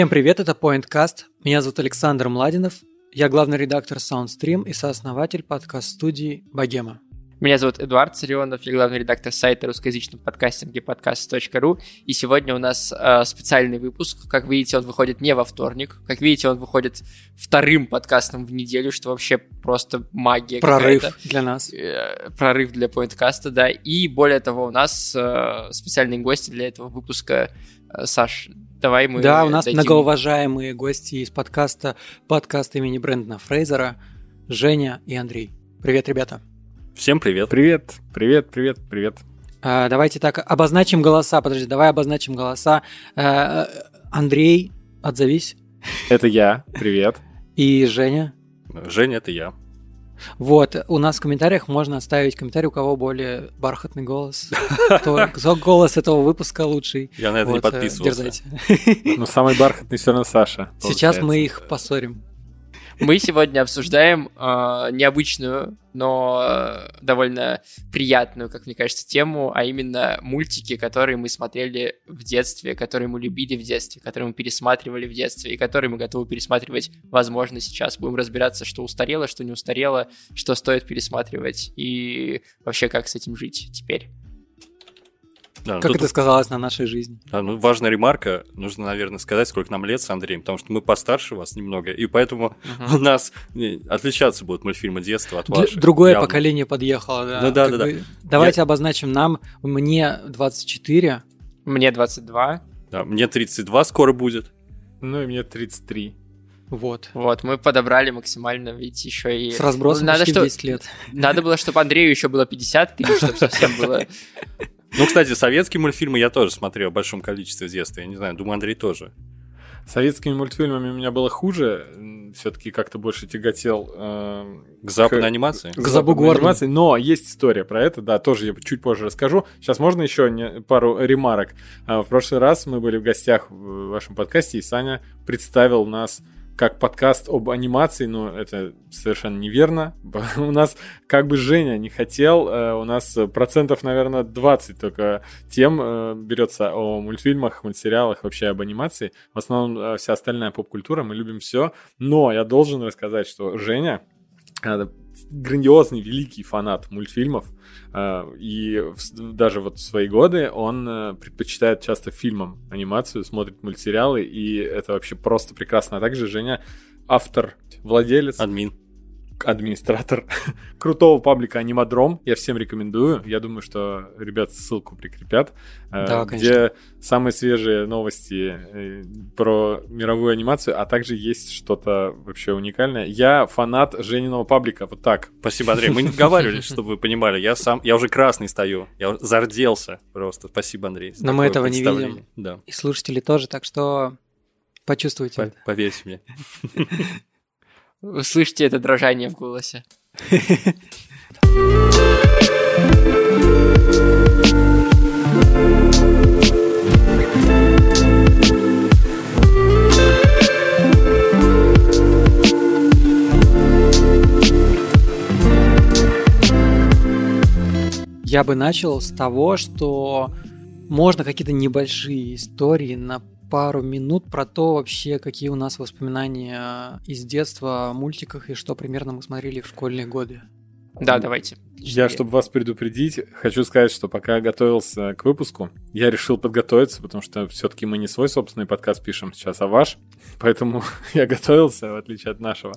Всем привет, это PointCast. Меня зовут Александр Младинов. Я главный редактор SoundStream и сооснователь подкаст-студии «Богема». Меня зовут Эдуард Царионов, я главный редактор сайта русскоязычного подкастинга подкаст.ру. И сегодня у нас э, специальный выпуск. Как видите, он выходит не во вторник. Как видите, он выходит вторым подкастом в неделю, что вообще просто магия Прорыв для нас. Э, прорыв для поинткаста, да. И более того, у нас э, специальные гости для этого выпуска. Э, Саш, давай мы... Да, у нас дадим... многоуважаемые гости из подкаста, подкаста имени Брэндона Фрейзера, Женя и Андрей. Привет, ребята. Всем привет. Привет, привет, привет, привет. А, давайте так, обозначим голоса. Подожди, давай обозначим голоса. А, Андрей, отзовись. Это я, привет. И Женя. Женя, это я. Вот, у нас в комментариях можно оставить комментарий, у кого более бархатный голос. Кто, голос этого выпуска лучший. Я на это не подписывался. Дерзайте. Но самый бархатный все равно Саша. Сейчас мы их поссорим. Мы сегодня обсуждаем э, необычную, но э, довольно приятную, как мне кажется, тему, а именно мультики, которые мы смотрели в детстве, которые мы любили в детстве, которые мы пересматривали в детстве и которые мы готовы пересматривать, возможно, сейчас. Будем разбираться, что устарело, что не устарело, что стоит пересматривать и вообще как с этим жить теперь. Да, как тут... это сказалось на нашей жизни? Да, ну, важная ремарка. Нужно, наверное, сказать, сколько нам лет с Андреем, потому что мы постарше вас немного, и поэтому uh-huh. у нас отличаться будут мультфильмы детства от ваших. Другое явно. поколение подъехало, да. Ну, да, да, бы... да. Давайте Я... обозначим нам. Мне 24. Мне 22. Да, мне 32 скоро будет. Ну и мне 33. Вот. Вот, мы подобрали максимально, ведь еще и... С разбросом надо, что... 10 лет. Надо было, чтобы Андрею еще было 53, чтобы совсем было ну, кстати, советские мультфильмы я тоже смотрел в большом количестве в детстве. Я не знаю, думаю, Андрей тоже. Советскими мультфильмами у меня было хуже. Все-таки как-то больше тяготел э, к западной к, анимации. К, к западной анимации. Но есть история про это, да, тоже я чуть позже расскажу. Сейчас можно еще не, пару ремарок. А, в прошлый раз мы были в гостях в вашем подкасте, и Саня представил нас как подкаст об анимации, но это совершенно неверно. У нас как бы Женя не хотел, э, у нас процентов, наверное, 20 только тем э, берется о мультфильмах, мультсериалах, вообще об анимации. В основном э, вся остальная поп-культура, мы любим все. Но я должен рассказать, что Женя грандиозный, великий фанат мультфильмов, э, и даже вот в свои годы он э, предпочитает часто фильмам анимацию, смотрит мультсериалы, и это вообще просто прекрасно. А также Женя автор, владелец. Админ администратор крутого паблика Анимадром. Я всем рекомендую. Я думаю, что ребят ссылку прикрепят. Э, да, где конечно. самые свежие новости э, про мировую анимацию, а также есть что-то вообще уникальное. Я фанат Жениного паблика. Вот так. Спасибо, Андрей. Мы не договаривались, чтобы вы понимали. Я сам, я уже красный стою. Я зарделся просто. Спасибо, Андрей. Но мы этого не видим. Да. И слушатели тоже, так что почувствуйте. Поверьте мне. Вы слышите это дрожание в голосе. Я бы начал с того, что можно какие-то небольшие истории на пару минут про то вообще, какие у нас воспоминания из детства о мультиках и что примерно мы смотрели в школьные годы. Да, давайте. Я, чтобы вас предупредить, хочу сказать, что пока готовился к выпуску, я решил подготовиться, потому что все-таки мы не свой собственный подкаст пишем сейчас, а ваш. Поэтому я готовился, в отличие от нашего.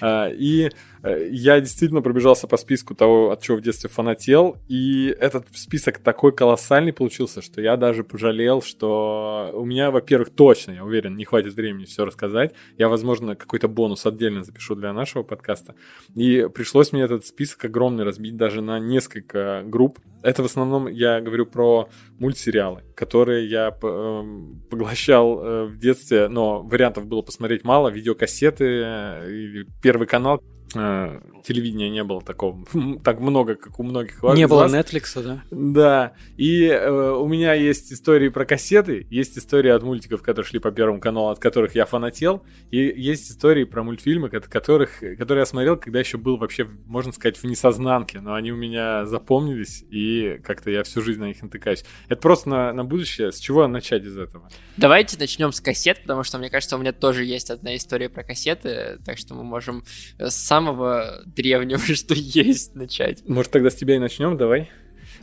А, и э, я действительно пробежался по списку того, от чего в детстве фанател. И этот список такой колоссальный получился, что я даже пожалел, что у меня, во-первых, точно, я уверен, не хватит времени все рассказать. Я, возможно, какой-то бонус отдельно запишу для нашего подкаста. И пришлось мне этот список огромный разбить даже на несколько групп. Это в основном я говорю про мультсериалы, которые я эм, поглощал э, в детстве, но вариантов было посмотреть мало, видеокассеты э, Первый канал. э, телевидения не было такого, так много, как у многих вас. Не было вас. Netflix, да? Да. И э, у меня есть истории про кассеты, есть истории от мультиков, которые шли по Первому каналу, от которых я фанател, и есть истории про мультфильмы, от которых, которые я смотрел, когда еще был вообще, можно сказать, в несознанке, но они у меня запомнились, и как-то я всю жизнь на них натыкаюсь. Это просто на, на будущее. С чего начать из этого? Давайте начнем с кассет, потому что, мне кажется, у меня тоже есть одна история про кассеты, так что мы можем с самого древнего, что есть, начать. Может, тогда с тебя и начнем, давай.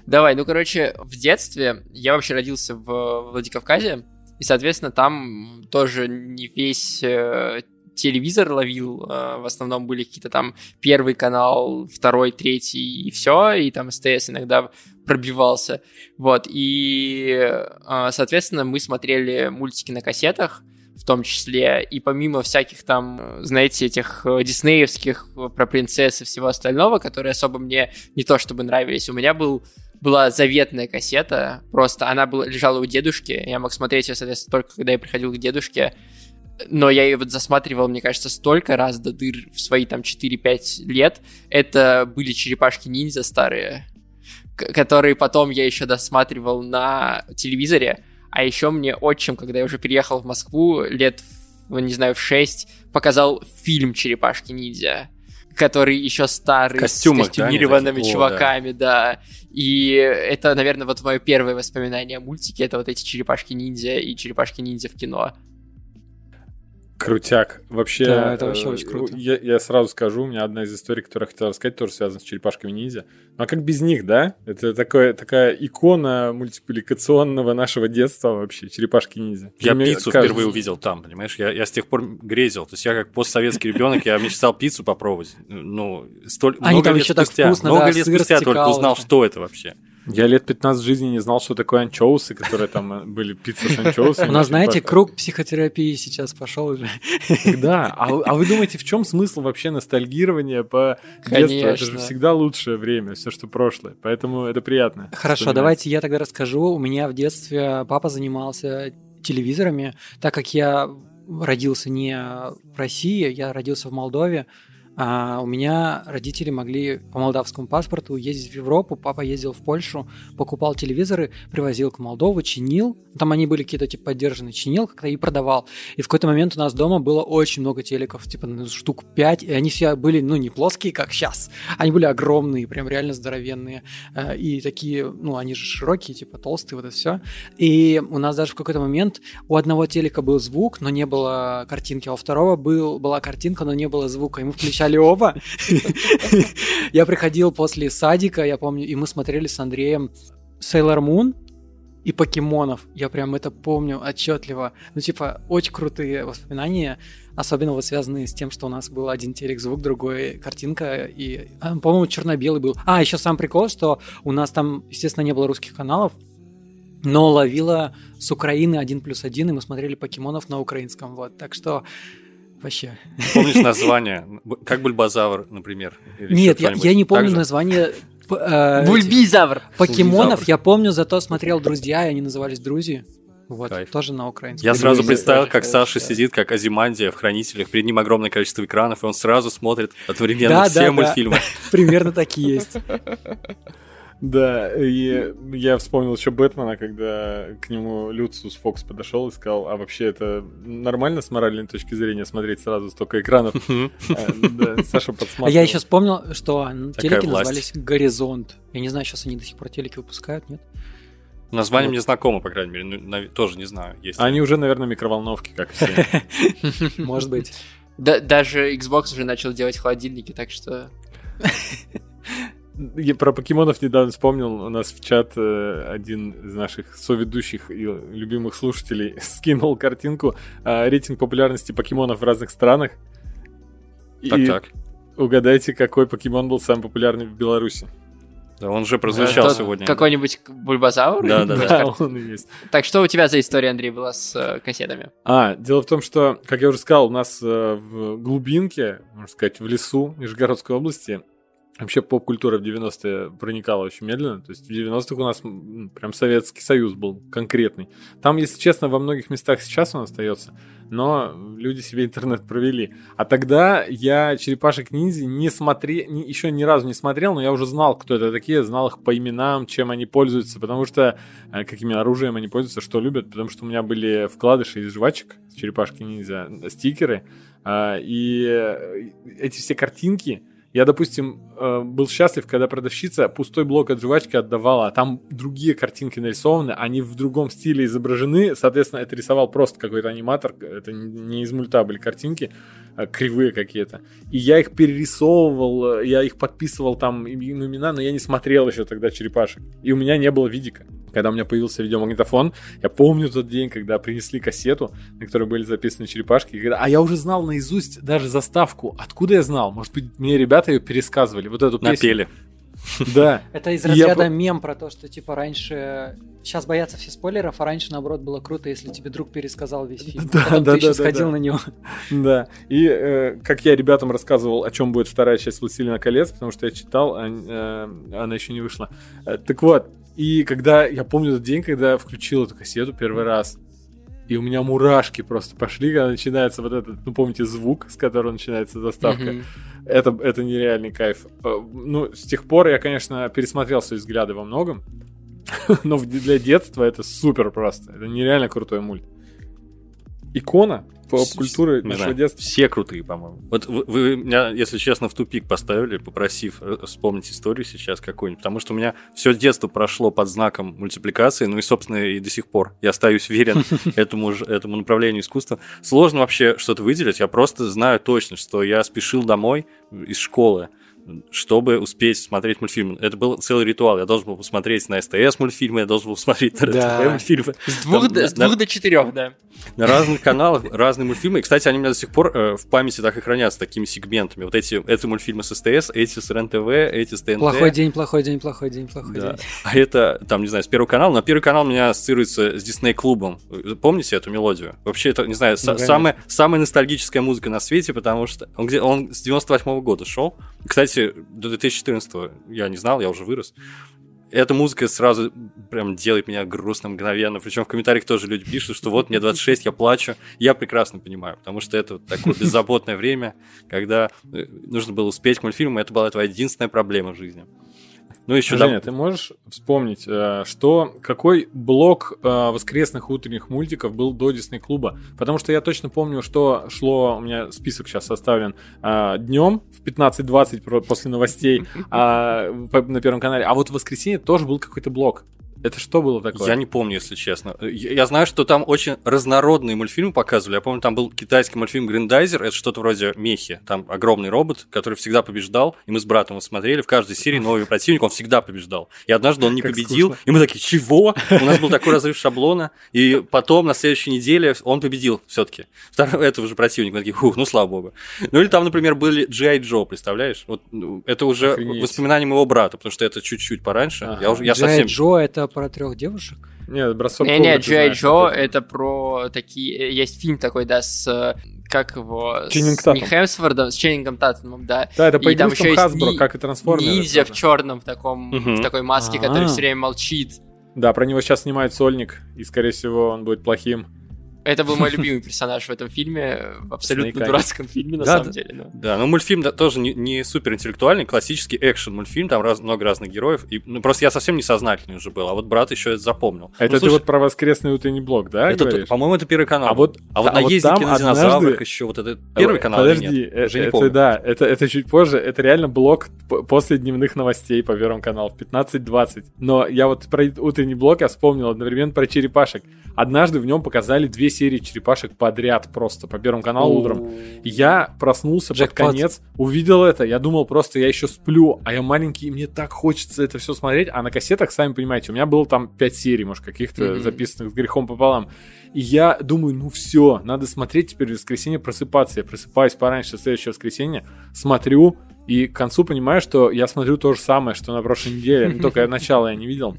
Давай, ну, короче, в детстве я вообще родился в Владикавказе, и, соответственно, там тоже не весь э, телевизор ловил, э, в основном были какие-то там первый канал, второй, третий и все, и там СТС иногда пробивался, вот, и, э, соответственно, мы смотрели мультики на кассетах, в том числе, и помимо всяких там, знаете, этих э, диснеевских э, про принцесс и всего остального, которые особо мне не то чтобы нравились, у меня был была заветная кассета, просто она была, лежала у дедушки, я мог смотреть ее, соответственно, только когда я приходил к дедушке, но я ее вот засматривал, мне кажется, столько раз до дыр в свои там 4-5 лет. Это были черепашки-ниндзя старые, которые потом я еще досматривал на телевизоре. А еще мне отчим, когда я уже переехал в Москву лет, не знаю, в 6, показал фильм «Черепашки-ниндзя», который еще старый, Костюмах, с костюмированными да, чуваками, О, да. да. И это, наверное, вот мое первое воспоминание о мультике, это вот эти черепашки-ниндзя и черепашки-ниндзя в кино. Крутяк. Вообще, да, это вообще очень круто. Я, я сразу скажу, у меня одна из историй, которую я хотел рассказать, тоже связана с черепашками ниндзя. Ну а как без них, да? Это такое, такая икона мультипликационного нашего детства вообще, черепашки ниндзя. Я Мне пиццу кажется... впервые увидел там, понимаешь? Я, я с тех пор грезил. То есть я как постсоветский ребенок, я мечтал пиццу попробовать. Ну, столь, Они много там лет еще спустя, так вкусно, много да, лет спустя только узнал, что это вообще. Я лет 15 жизни не знал, что такое анчоусы, которые там э, были пицца с анчоусами. У нас, знаете, круг психотерапии сейчас пошел уже. Да, а, а вы думаете, в чем смысл вообще ностальгирования по детству? Это же всегда лучшее время, все, что прошлое. Поэтому это приятно. Хорошо, давайте я тогда расскажу. У меня в детстве папа занимался телевизорами, так как я родился не в России, я родился в Молдове, а у меня родители могли по молдавскому паспорту ездить в Европу. Папа ездил в Польшу, покупал телевизоры, привозил к Молдову, чинил. Там они были какие-то типа поддержанные, чинил как-то и продавал. И в какой-то момент у нас дома было очень много телеков, типа ну, штук 5, и они все были, ну, не плоские, как сейчас. Они были огромные, прям реально здоровенные. Э, и такие, ну, они же широкие, типа толстые, вот это все. И у нас даже в какой-то момент у одного телека был звук, но не было картинки, а у второго был, была картинка, но не было звука. И мы включали оба. Я приходил после садика, я помню, и мы смотрели с Андреем Sailor Moon и покемонов. Я прям это помню отчетливо. Ну, типа, очень крутые воспоминания, особенно вот связанные с тем, что у нас был один телек звук, другой картинка, и, а, по-моему, черно-белый был. А, еще сам прикол, что у нас там, естественно, не было русских каналов, но ловила с Украины один плюс один, и мы смотрели покемонов на украинском, вот. Так что Вообще. Помнишь название? Как Бульбазавр, например? Нет, я, я не помню название э, Бульбизавр. Покемонов я помню, зато смотрел «Друзья», и они назывались «Друзья». Вот, Кайф. тоже на украинском. Я сразу представил, как Саша сидит, как Азимандия в «Хранителях», перед ним огромное количество экранов, и он сразу смотрит одновременно да, все да, мультфильмы. Да. Примерно такие есть. Да, и я вспомнил еще Бэтмена, когда к нему Люциус Фокс подошел и сказал, а вообще это нормально с моральной точки зрения смотреть сразу столько экранов? А, Саша подсматривал. Я еще вспомнил, что телеки назывались «Горизонт». Я не знаю, сейчас они до сих пор телеки выпускают, нет? Название мне знакомо, по крайней мере, ну, тоже не знаю. Они уже, наверное, микроволновки, как все. Может быть. Даже Xbox уже начал делать холодильники, так что... Я про покемонов недавно вспомнил. У нас в чат э, один из наших соведущих и любимых слушателей скинул картинку э, рейтинг популярности покемонов в разных странах. Так, и так. Угадайте, какой покемон был самый популярный в Беларуси. Да, он же прозвучал Это сегодня. Какой-нибудь бульбазаур? Да, да, да. он и есть. Так что у тебя за история, Андрей, была с э, кассетами? А, дело в том, что, как я уже сказал, у нас э, в глубинке, можно сказать, в лесу Нижегородской области Вообще поп-культура в 90-е проникала очень медленно. То есть в 90-х у нас прям Советский Союз был конкретный. Там, если честно, во многих местах сейчас он остается, но люди себе интернет провели. А тогда я черепашек ниндзя не смотрел, не, еще ни разу не смотрел, но я уже знал, кто это такие, знал их по именам, чем они пользуются, потому что э, какими оружием они пользуются, что любят, потому что у меня были вкладыши из жвачек, черепашки ниндзя, стикеры, э, и э, эти все картинки, я, допустим, э, был счастлив, когда продавщица пустой блок от жвачки отдавала, а там другие картинки нарисованы, они в другом стиле изображены, соответственно, это рисовал просто какой-то аниматор, это не из мульта были картинки, а кривые какие-то. И я их перерисовывал, э, я их подписывал там имена, но я не смотрел еще тогда черепашек. И у меня не было видика когда у меня появился видеомагнитофон, я помню тот день, когда принесли кассету, на которой были записаны черепашки, и когда, а я уже знал наизусть даже заставку. Откуда я знал? Может быть, мне ребята ее пересказывали, вот эту песню. Напели. Да. Это из разряда мем про то, что типа раньше сейчас боятся все спойлеров, а раньше наоборот было круто, если тебе друг пересказал весь фильм. Да, Потом да, ты да, еще сходил на него. Да. И э, как я ребятам рассказывал, о чем будет вторая часть Властелина колец, потому что я читал, а, э, она еще не вышла. Э, так вот, и когда я помню тот день, когда включил эту кассету первый раз, и у меня мурашки просто пошли, когда начинается вот этот, ну помните, звук, с которого начинается заставка. Mm-hmm. Это, это нереальный кайф. Э, ну, с тех пор я, конечно, пересмотрел свои взгляды во многом, но для детства это супер просто. Это нереально крутой мульт. Икона поп-культуры нашего детства. Все крутые, по-моему. Вот вы, вы меня, если честно, в тупик поставили, попросив э, вспомнить историю сейчас какую-нибудь, потому что у меня все детство прошло под знаком мультипликации, ну и, собственно, и до сих пор. Я остаюсь верен этому, этому направлению искусства. Сложно вообще что-то выделить, я просто знаю точно, что я спешил домой из школы, чтобы успеть смотреть мультфильмы. Это был целый ритуал. Я должен был посмотреть на СТС мультфильмы, я должен был посмотреть на РТВ мультфильмы. С двух, Там, до, с двух до четырех, да. На разных каналах разные мультфильмы. И, кстати, они у меня до сих пор э, в памяти так и хранятся такими сегментами. Вот эти, эти мультфильмы с СТС, эти с РНТВ, эти с ТНТ. Плохой день, плохой день, плохой день, плохой да. день. А это, там, не знаю, с первого канала. Но первый канал у меня ассоциируется с Дисней клубом. Помните эту мелодию? Вообще, это, не знаю, ну, самая, самая ностальгическая музыка на свете, потому что он, где, он с 98 -го года шел. Кстати, до 2014 я не знал, я уже вырос. Эта музыка сразу прям делает меня грустным мгновенно. Причем в комментариях тоже люди пишут, что вот мне 26, я плачу. Я прекрасно понимаю, потому что это такое беззаботное время, когда э, нужно было успеть к мультфильму, это была твоя единственная проблема в жизни. Ну, еще Женя, да... ты можешь вспомнить, э, что какой блок э, воскресных утренних мультиков был до Дисней клуба? Потому что я точно помню, что шло, у меня список сейчас составлен э, днем в 15.20 после новостей а, на Первом канале, а вот в воскресенье тоже был какой-то блок. Это что было такое? Я не помню, если честно. Я знаю, что там очень разнородные мультфильмы показывали. Я помню, там был китайский мультфильм Гриндайзер. Это что-то вроде Мехи. Там огромный робот, который всегда побеждал. И мы с братом смотрели. В каждой серии новый противник, он всегда побеждал. И однажды он не победил. И мы такие, чего? У нас был такой разрыв шаблона. И потом на следующей неделе он победил все-таки. Этого же противника. Мы такие, фух, ну слава богу. Ну или там, например, были G.I. Джо, представляешь? Вот ну, это уже Охренеть. воспоминания моего брата, потому что это чуть-чуть пораньше. Ага. Я уже я совсем... Джо это про трех девушек? Нет, бросок Не, не, Джей Джо это про такие... Есть фильм такой, да, с как его... Ченнинг с, не Хемсвордом, с Ченнингом Татумом, да. Да, это по и там еще Hasbro, есть как и трансформеры. Ниндзя в черном в таком, угу. в такой маске, А-а-а. который все время молчит. Да, про него сейчас снимает сольник, и, скорее всего, он будет плохим. Это был мой любимый персонаж в этом фильме, в абсолютно дурацком фильме, на да, самом да, деле. Но. Да, но мультфильм да, тоже не, не супер интеллектуальный, классический экшен мультфильм, там раз, много разных героев. И, ну, просто я совсем несознательный уже был, а вот брат еще это запомнил. Это ну, слушай, ты вот про воскресный утренний блок, да? Это, по-моему, это первый канал. А вот, а вот, а, а вот на динозаврах однажды... еще, вот это первый канал Подожди, нет? это, уже не помню. это да, это, это чуть позже, это реально блок после дневных новостей по первому каналу в 15-20. Но я вот про утренний блок я вспомнил одновременно про черепашек. Однажды в нем показали две серии черепашек подряд просто по Первому каналу утром. Я проснулся под конец, увидел это, я думал просто я еще сплю, а я маленький, и мне так хочется это все смотреть. А на кассетах, сами понимаете, у меня было там пять серий, может, каких-то записанных с грехом пополам. И я думаю, ну все, надо смотреть теперь в воскресенье просыпаться. Я просыпаюсь пораньше следующее воскресенье, смотрю, и к концу понимаю, что я смотрю то же самое, что на прошлой неделе, но только начало я не видел.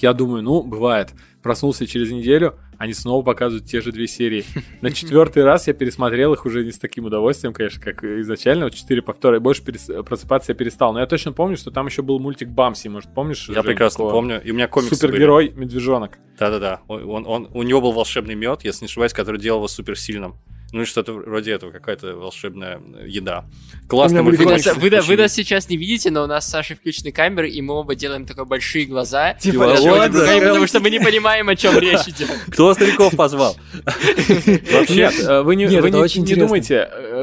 Я думаю, ну, бывает. Проснулся через неделю, они снова показывают те же две серии. На четвертый раз я пересмотрел их уже не с таким удовольствием, конечно, как изначально. Вот четыре повтора, и больше перес... просыпаться я перестал. Но я точно помню, что там еще был мультик Бамси, может, помнишь? Я прекрасно такого? помню. И у меня комиксы Супергерой Медвежонок. Да-да-да. Он, он, у него был волшебный мед, если не ошибаюсь, который делал его суперсильным. Ну и что-то вроде этого, какая-то волшебная еда. Классно. Вы, вы, нас, вы, вы нас сейчас не видите, но у нас с Сашей включены камеры, и мы оба делаем такие большие глаза. Типа, вот, да. потому что мы не понимаем, о чем речь идет. Кто стариков позвал? Вообще, э, вы не, вы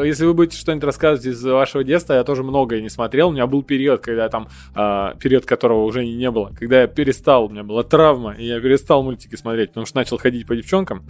э, если вы будете что-нибудь рассказывать из вашего детства, я тоже многое не смотрел. У меня был период, когда там, э, период которого уже не было, когда я перестал, у меня была травма, и я перестал мультики смотреть, потому что начал ходить по девчонкам.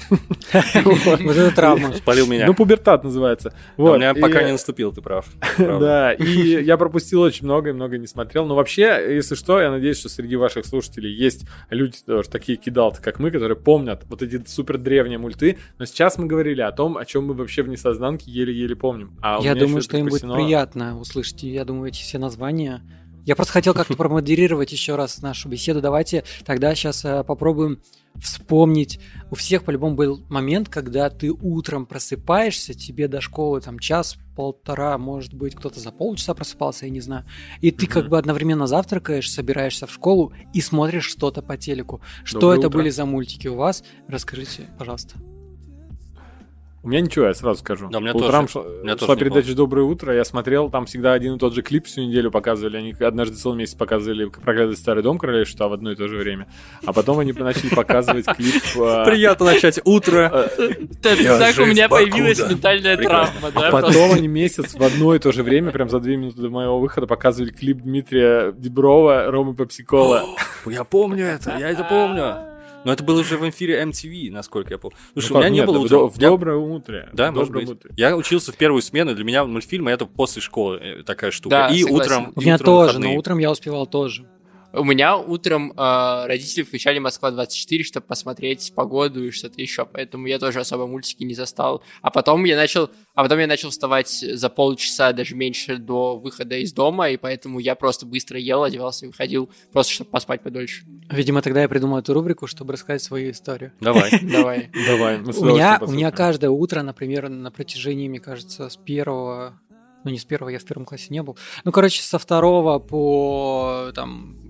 Вот это травма. Спалил меня. Ну, пубертат называется. Вот. У меня пока не наступил, ты прав. Да, и я пропустил очень много и много не смотрел. Но вообще, если что, я надеюсь, что среди ваших слушателей есть люди тоже такие кидалты, как мы, которые помнят вот эти супер древние мульты. Но сейчас мы говорили о том, о чем мы вообще в несознанке еле-еле помним. А я думаю, что им будет приятно услышать, я думаю, эти все названия. Я просто хотел как-то промодерировать еще раз нашу беседу. Давайте тогда сейчас э, попробуем вспомнить. У всех по-любому был момент, когда ты утром просыпаешься, тебе до школы там час, полтора, может быть, кто-то за полчаса просыпался, я не знаю. И ты mm-hmm. как бы одновременно завтракаешь, собираешься в школу и смотришь что-то по телеку. Что Доброе это утро. были за мультики у вас? Расскажите, пожалуйста. У меня ничего, я сразу скажу. Да, у меня Утром тоже, шла, меня шла передача «Доброе утро», я смотрел, там всегда один и тот же клип всю неделю показывали. Они однажды целый месяц показывали «Проклятый старый дом короля что в одно и то же время. А потом они начали показывать клип... А, Приятно начать утро. А, так у меня появилась ментальная травма, да? А потом они месяц в одно и то же время, прям за две минуты до моего выхода, показывали клип Дмитрия Деброва, Ромы Попсикола. Я помню это, я это помню. Но это было уже в эфире MTV, насколько я помню. Слушай, ну, у меня нет, не было утра. В, доброе утро. Да, в может быть. Утро. Я учился в первую смену, для меня мультфильмы это после школы э, такая штука. Да, и согласен. утром. У меня тоже, но утром я успевал тоже. У меня утром э, родители включали Москва-24, чтобы посмотреть погоду и что-то еще, поэтому я тоже особо мультики не застал. А потом я начал, а потом я начал вставать за полчаса, даже меньше до выхода из дома, и поэтому я просто быстро ел, одевался и выходил, просто чтобы поспать подольше. Видимо, тогда я придумал эту рубрику, чтобы рассказать свою историю. Давай. Давай. Давай. У меня, у меня каждое утро, например, на протяжении, мне кажется, с первого ну, не с первого, я в первом классе не был. Ну, короче, со второго по там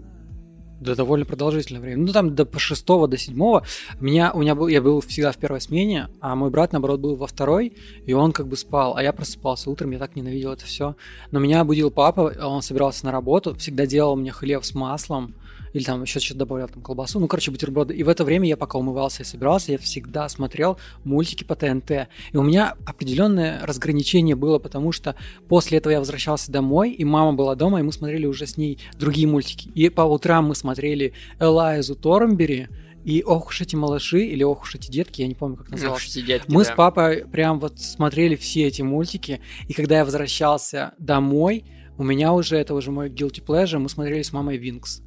да, довольно продолжительное время. Ну, там до шестого, до седьмого. Меня, у меня был, я был всегда в первой смене, а мой брат, наоборот, был во второй, и он как бы спал, а я просыпался утром, я так ненавидел это все. Но меня будил папа, он собирался на работу, всегда делал мне хлеб с маслом, или там еще что-то добавлял, там колбасу, ну, короче, бутерброды. И в это время я пока умывался и собирался, я всегда смотрел мультики по ТНТ. И у меня определенное разграничение было, потому что после этого я возвращался домой, и мама была дома, и мы смотрели уже с ней другие мультики. И по утрам мы смотрели Элайзу Торнбери, и ох уж эти малыши, или ох уж эти детки, я не помню, как назывался. Ох, детки, Мы да. с папой прям вот смотрели все эти мультики, и когда я возвращался домой, у меня уже, это уже мой guilty pleasure, мы смотрели с мамой Винкс.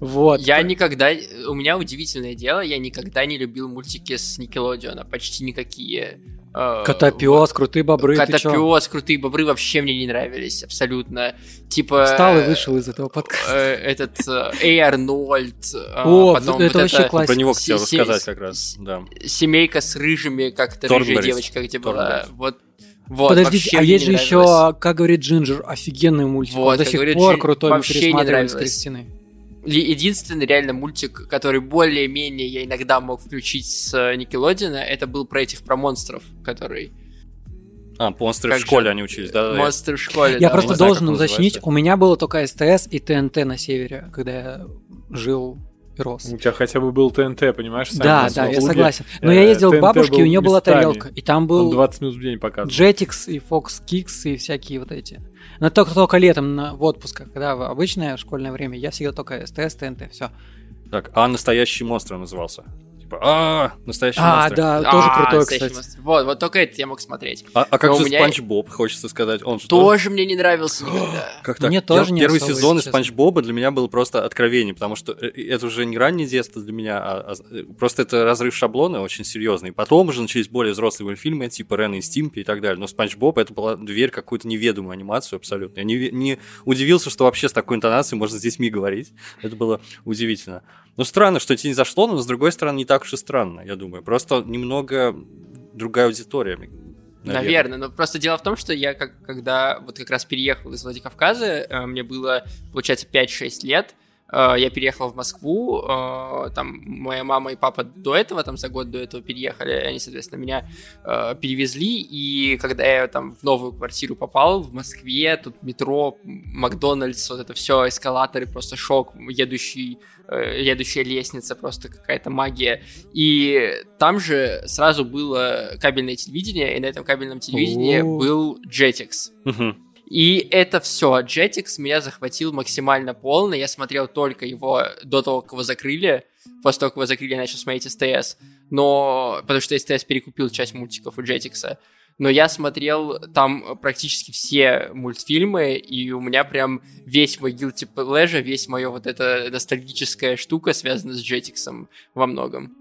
Вот. Я никогда... У меня удивительное дело, я никогда не любил мультики с Никелодиона, почти никакие. Э, Котопес, крутые бобры. Котопес, крутые бобры вообще мне не нравились абсолютно. Типа. Встал и вышел из этого подкаста. Э, этот э, Эй Арнольд. О, это вообще классика. Про него хотел рассказать как раз. Да. Семейка с рыжими, как-то рыжая девочка, где была. Вот вот, Подождите, а есть же еще, как говорит Джинджер, офигенный мультик. Вот, Он до сих пор Джин... крутой, мы пересматриваем с Кристиной. Единственный реально мультик, который более-менее я иногда мог включить с Никелодина, это был про этих, про монстров, который... А, монстры как в школе же? они учились, да? Монстры в школе, Я да, просто должен уточнить, у меня было только СТС и ТНТ на севере, когда я жил и рос. У тебя хотя бы был ТНТ, понимаешь? Да, да, я согласен. Но я ездил к бабушке, у нее была тарелка, и там был... 20 минут в день показывал. Jetix и Fox Kicks и всякие вот эти. Но только, только летом на, в отпусках, когда в обычное школьное время, я всегда только СТС, ТНТ, все. Так, а настоящий монстр назывался? Типа, а настоящий А, монстр. да, тоже А, крутой, кстати. монстр. Вот, вот только это я мог смотреть. А, а как Но у же меня- Спанч Боб, хочется сказать, он же тоже- Тоже мне не нравился никогда. Как так? Мне Я- тоже не Первый сезон из Спанч Боба для меня был просто откровение, потому что э, это уже не раннее детство для меня, а, а, просто это разрыв шаблона очень серьезный. Потом уже начались более взрослые мультфильмы, типа Рен и Стимпи и так далее. Но Спанч Боб это была дверь какую-то неведомую анимацию абсолютно. Я не, не удивился, что вообще с такой интонацией можно с детьми говорить. Это было удивительно. Ну, странно, что это не зашло, но с другой стороны, не так уж и странно, я думаю. Просто немного другая аудитория. наверное. Наверное, но просто дело в том, что я как, когда вот как раз переехал из Владикавказа, э, мне было, получается, 5-6 лет, я переехал в Москву, э, там моя мама и папа до этого, там за год до этого переехали, они, соответственно, меня э, перевезли, и когда я там в новую квартиру попал в Москве, тут метро, Макдональдс, вот это все, эскалаторы, просто шок, едущий, э, едущая лестница, просто какая-то магия. И там же сразу было кабельное телевидение, и на этом кабельном телевидении был Jetix. Мгм. И это все. Jetix меня захватил максимально полно. Я смотрел только его до того, как его закрыли. После того, как его закрыли, я начал смотреть СТС. Но... Потому что СТС перекупил часть мультиков у Jetix. Но я смотрел там практически все мультфильмы, и у меня прям весь мой guilty pleasure, весь моя вот эта ностальгическая штука связана с Jetix во многом.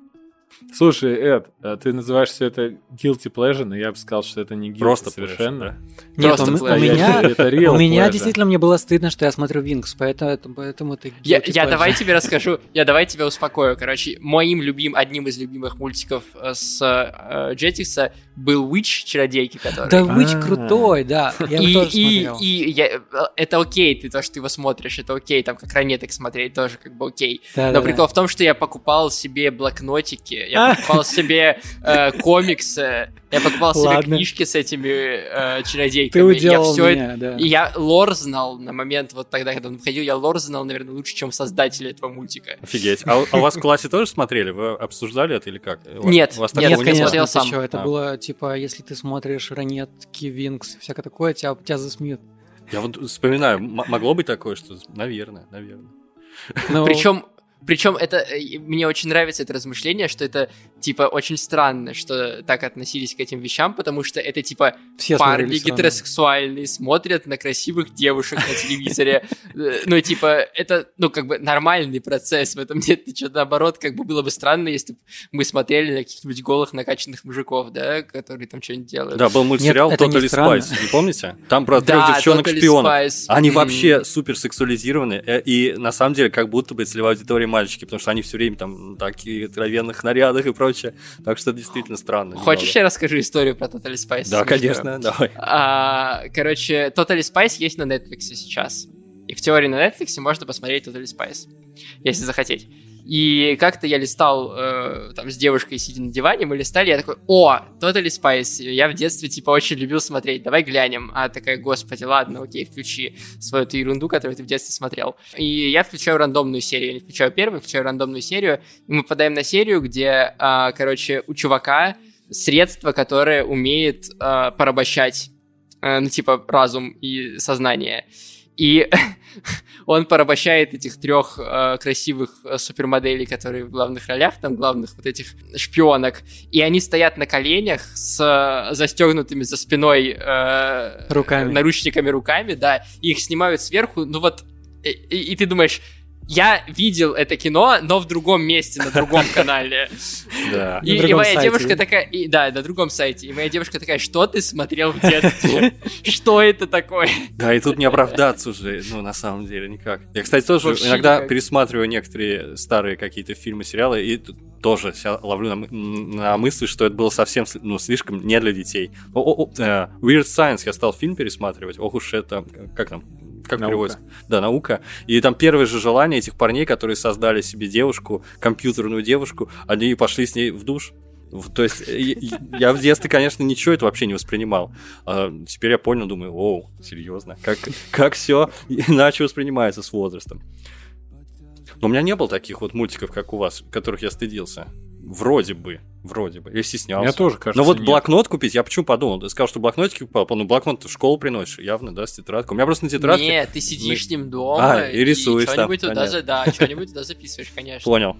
Слушай, Эд, а ты называешь все это guilty pleasure, но я бы сказал, что это не guilty Просто совершенно. pleasure, Нет, Просто у, м- у pleasure. меня, это real у меня pleasure. действительно мне было стыдно, что я смотрю Винкс, поэтому, поэтому это Я, guilty я pleasure. давай тебе расскажу, я давай тебя успокою. Короче, моим любим, одним из любимых мультиков э, с э, Jetix был Witch, чародейки, который... Да Witch А. крутой, да. Я и, тоже и, смотрел. и я, э, это окей, ты то, что ты его смотришь, это окей, там как ранеток смотреть тоже как бы окей. Да, Но да, прикол в том, что я покупал себе блокнотики, я покупал себе э, комиксы, я покупал себе Ладно. книжки с этими э, Ты чародейками. я уделал все меня, да. и я лор знал на момент вот тогда, когда он выходил, я лор знал, наверное, лучше, чем создатели этого мультика. Офигеть. А, у- а у вас в классе тоже смотрели? Вы обсуждали это или как? У Нет, у вас нет, такого Нет, не конечно, смотрел ты сам. чё, это А. было, типа, если ты смотришь Ранетки, Винкс, всякое такое, тебя, тебя засмеют. Я вот вспоминаю, могло быть такое, что... Наверное, наверное. Ну, Причем, причем это э, мне очень нравится это размышление, что это типа очень странно, что так относились к этим вещам, потому что это типа все парни гетеросексуальные смотрят на красивых девушек на телевизоре. Э, Ну, типа, это, ну, как бы нормальный процесс. В этом нет ничего наоборот, как бы было бы странно, если бы мы смотрели на каких-нибудь голых накачанных мужиков, да, которые там что-нибудь делают. Да, был мультсериал странно. Spice, не помните? Там про трех девчонок-шпионов. Они вообще супер сексуализированы, э, и на самом деле как будто бы целевая аудитория мальчики, потому что они все время там такие откровенных нарядах и прочее. Так что действительно странно. Хочешь, немного. я расскажу историю про Totally Spice? Да, конечно, давай. А, короче, Totally Spice есть на Netflix сейчас. И в теории на Netflix можно посмотреть Totally Spice, если захотеть. И как-то я листал э, там с девушкой, сидя на диване, мы листали, я такой, о, Totally Spice, я в детстве, типа, очень любил смотреть, давай глянем. А такая, господи, ладно, окей, включи свою эту ерунду, которую ты в детстве смотрел. И я включаю рандомную серию, я не включаю первую, включаю рандомную серию, и мы попадаем на серию, где, а, короче, у чувака средство, которое умеет а, порабощать э, ну, типа, разум и сознание. И он порабощает этих трех э, красивых э, супермоделей, которые в главных ролях, там, главных вот этих шпионок. И они стоят на коленях с э, застегнутыми за спиной э, Руками. наручниками руками, да, и их снимают сверху, ну вот, и, и- и ты думаешь, я видел это кино, но в другом месте, на другом канале. Да. И, На и моя сайте, девушка такая, и, да, на другом сайте. И моя девушка такая, что ты смотрел в детстве? Что это такое? Да, и тут не оправдаться уже, ну, на самом деле, никак. Я, кстати, тоже Вообще иногда никак. пересматриваю некоторые старые какие-то фильмы, сериалы, и тут тоже ловлю на, на мысли, что это было совсем, ну, слишком не для детей. О, о, о, э, Weird Science я стал фильм пересматривать, ох уж это, как там, как Наука. переводится? Да, наука. И там первое же желание этих парней, которые создали себе девушку, компьютерную девушку, они пошли с ней в душ. То есть э, я- я в детстве, конечно, ничего это вообще не воспринимал. А теперь я понял, думаю, оу, серьезно, как, как все иначе воспринимается с возрастом. Но у меня не было таких вот мультиков, как у вас, которых я стыдился. Вроде бы, вроде бы. Я стеснялся. Мне тоже кажется, Но вот нет. блокнот купить, я почему подумал? Ты сказал, что блокнотики покупал, ну блокнот ты в школу приносишь, явно, да, с тетрадкой. У меня просто на тетрадке... Нет, ты сидишь с ним дома А, и рисуешь там, что-нибудь туда, за- да, что-нибудь туда записываешь, конечно. Понял.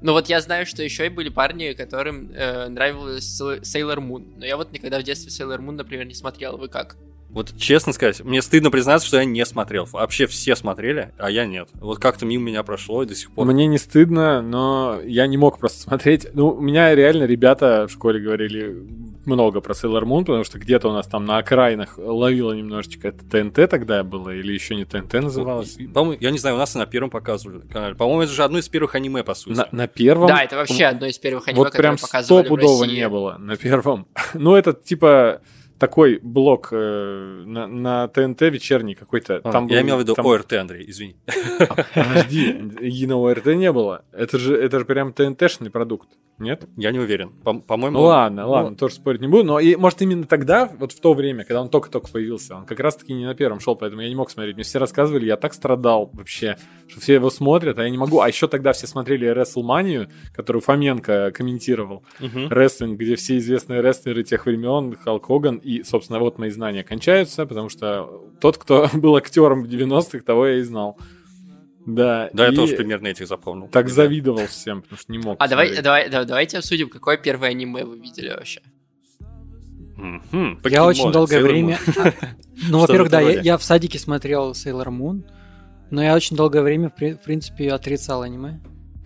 Ну вот я знаю, что еще и были парни, которым э, нравилась Sailor Moon. Но я вот никогда в детстве Sailor Moon, например, не смотрел. Вы как? Вот честно сказать, мне стыдно признаться, что я не смотрел. Вообще все смотрели, а я нет. Вот как-то мимо меня прошло и до сих пор. Мне не стыдно, но я не мог просто смотреть. Ну, у меня реально ребята в школе говорили много про Sailor Moon, потому что где-то у нас там на окраинах ловило немножечко. Это ТНТ тогда было или еще не ТНТ называлось? По-моему, я не знаю, у нас и на первом показывали канале. По-моему, это же одно из первых аниме, по сути. На, на первом? Да, это вообще одно из первых аниме, вот прям показывали стопудово не было на первом. ну, это типа такой блок э, на, на ТНТ вечерний какой-то. А, там я был, имел в виду там... ОРТ, Андрей, извини. А, подожди, и на ОРТ не было. Это же, это же прям ТНТшный продукт. Нет? Я не уверен. По-моему... Ну ладно, ну... ладно, тоже спорить не буду. Но и, может именно тогда, вот в то время, когда он только-только появился, он как раз-таки не на первом шел, поэтому я не мог смотреть. Мне все рассказывали, я так страдал вообще, что все его смотрят, а я не могу. А еще тогда все смотрели WrestleMania, которую Фоменко комментировал. Угу. Рестлинг, где все известные рестлеры тех времен, Халк Хоган. И, собственно, вот мои знания кончаются, потому что тот, кто был актером в 90-х, того я и знал. Да, да, я тоже примерно этих запомнил. Так завидовал всем, потому что не мог. А давай, давай, давай, давайте обсудим, какое первое аниме вы видели вообще. Mm-hmm. Я очень долгое время... Ну, во-первых, да, я в садике смотрел Sailor Moon, но я очень долгое время, в принципе, отрицал аниме.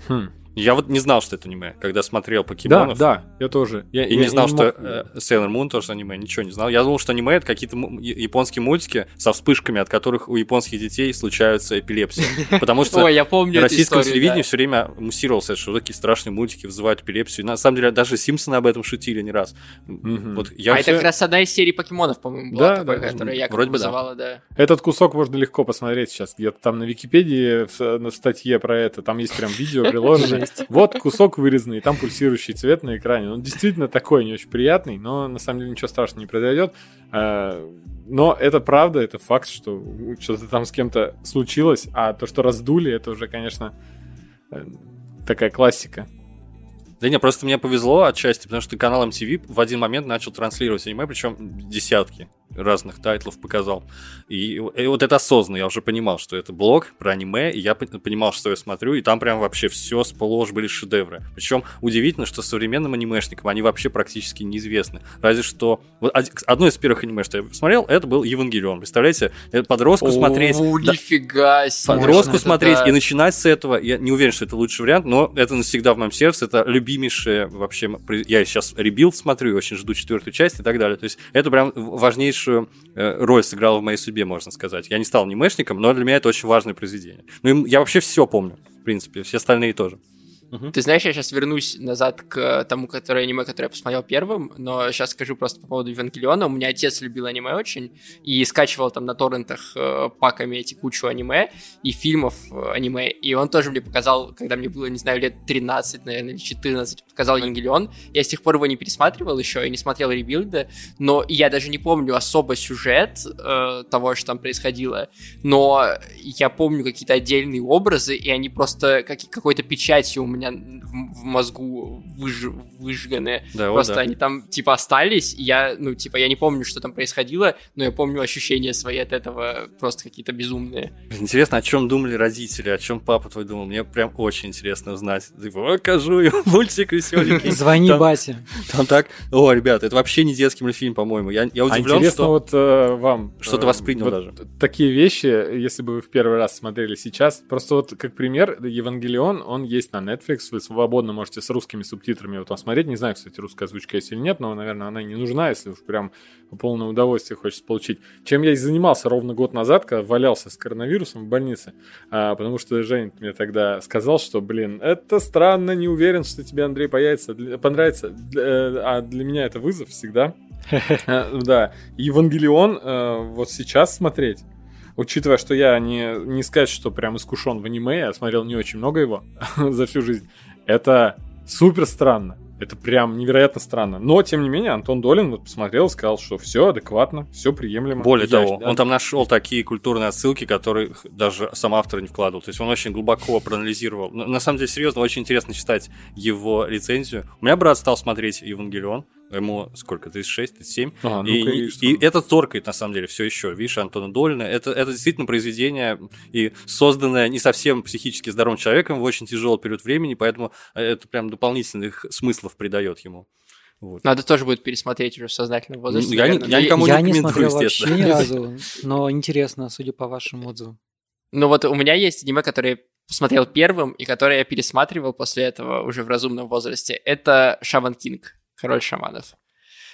Хм. Я вот не знал, что это аниме, когда смотрел покемонов. Да, да, я тоже. Я, и я, не знал, я не что мог... э, Sailor Moon тоже аниме, ничего не знал. Я думал, что аниме это какие-то японские мультики со вспышками, от которых у японских детей случаются эпилепсии. Потому что Ой, я помню российском телевидении все время муссировался, что такие страшные мультики вызывают эпилепсию. На самом деле, даже Симпсоны об этом шутили не раз. Вот я а это как раз одна из серий покемонов, по-моему, была такой, которая якобы вызывала, да. Этот кусок можно легко посмотреть сейчас где-то там на Википедии, в статье про это, там есть прям видео приложено. Вот кусок кусок вырезанный, и там пульсирующий цвет на экране. Он действительно такой, не очень приятный, но на самом деле ничего страшного не произойдет. А, но это правда, это факт, что что-то там с кем-то случилось, а то, что раздули, это уже, конечно, э, такая классика. Да не, просто мне повезло отчасти, потому что канал MTV в один момент начал транслировать аниме, причем десятки разных тайтлов показал. И, и вот это осознанно, я уже понимал, что это блог про аниме, и я понимал, что я смотрю, и там прям вообще все сплошь были шедевры. Причем удивительно, что современным анимешникам они вообще практически неизвестны. Разве что... Вот одно из первых аниме, что я посмотрел, это был Евангелион. Представляете? Подростку смотреть... О, нифига себе. Подростку смотреть и начинать с этого. Я не уверен, что это лучший вариант, но это навсегда в моем сердце. Это любимейшее вообще... Я сейчас Rebuild смотрю, очень жду четвертую часть и так далее. То есть это прям важнейшее важнейшую э, роль сыграла в моей судьбе, можно сказать. Я не стал анимешником, но для меня это очень важное произведение. Ну, я вообще все помню, в принципе, все остальные тоже. Угу. Ты знаешь, я сейчас вернусь назад к тому, которое аниме, которое я посмотрел первым, но сейчас скажу просто по поводу Евангелиона. У меня отец любил аниме очень и скачивал там на торрентах э, паками эти кучу аниме и фильмов э, аниме. И он тоже мне показал, когда мне было, не знаю, лет 13, наверное, или 14, показал Евангелион. Я с тех пор его не пересматривал еще и не смотрел ребилды, но я даже не помню особо сюжет э, того, что там происходило, но я помню какие-то отдельные образы, и они просто как, какой-то печатью у меня меня в, в мозгу выж, выжганы. Да, Просто да. они там, типа, остались, и я, ну, типа, я не помню, что там происходило, но я помню ощущения свои от этого просто какие-то безумные. Интересно, о чем думали родители, о чем папа твой думал? Мне прям очень интересно узнать. Типа, покажу ему мультик веселенький. Звони там, Бате. Там так, о, ребята, это вообще не детский мультфильм, по-моему. Я, я удивлен, а интересно что... вот э, вам... Что-то э, воспринял вот даже. Такие вещи, если бы вы в первый раз смотрели сейчас, просто вот как пример, Евангелион, он есть на Netflix, Netflix, вы свободно можете с русскими субтитрами его там смотреть. Не знаю, кстати, русская озвучка есть или нет, но, наверное, она и не нужна, если уж прям полное удовольствие хочется получить. Чем я и занимался ровно год назад, когда валялся с коронавирусом в больнице, а, потому что Женя мне тогда сказал, что, блин, это странно, не уверен, что тебе, Андрей, появится, понравится, э, а для меня это вызов всегда. Да, Евангелион э, вот сейчас смотреть учитывая, что я не, не сказать, что прям искушен в аниме, я смотрел не очень много его за всю жизнь, это супер странно. Это прям невероятно странно. Но, тем не менее, Антон Долин вот посмотрел и сказал, что все адекватно, все приемлемо. Более я, того, да. он там нашел такие культурные отсылки, которые даже сам автор не вкладывал. То есть он очень глубоко проанализировал. На самом деле, серьезно, очень интересно читать его рецензию. У меня брат стал смотреть Евангелион ему сколько, 36, 37, А, ну-ка, и, и что? и это торкает, на самом деле, все еще. Видишь, Антона Долина, это, это действительно произведение, и созданное не совсем психически здоровым человеком в очень тяжелый период времени, поэтому это прям дополнительных смыслов придает ему. Вот. Надо тоже будет пересмотреть уже в сознательном возрасте. Я наверное. я никому Я не не смотрел вообще ни разу, но интересно, судя по вашим отзывам. Ну вот у меня есть аниме, которое я посмотрел первым, и которое я пересматривал после этого уже в разумном возрасте. Это Шаман Кинг, Король шаманов.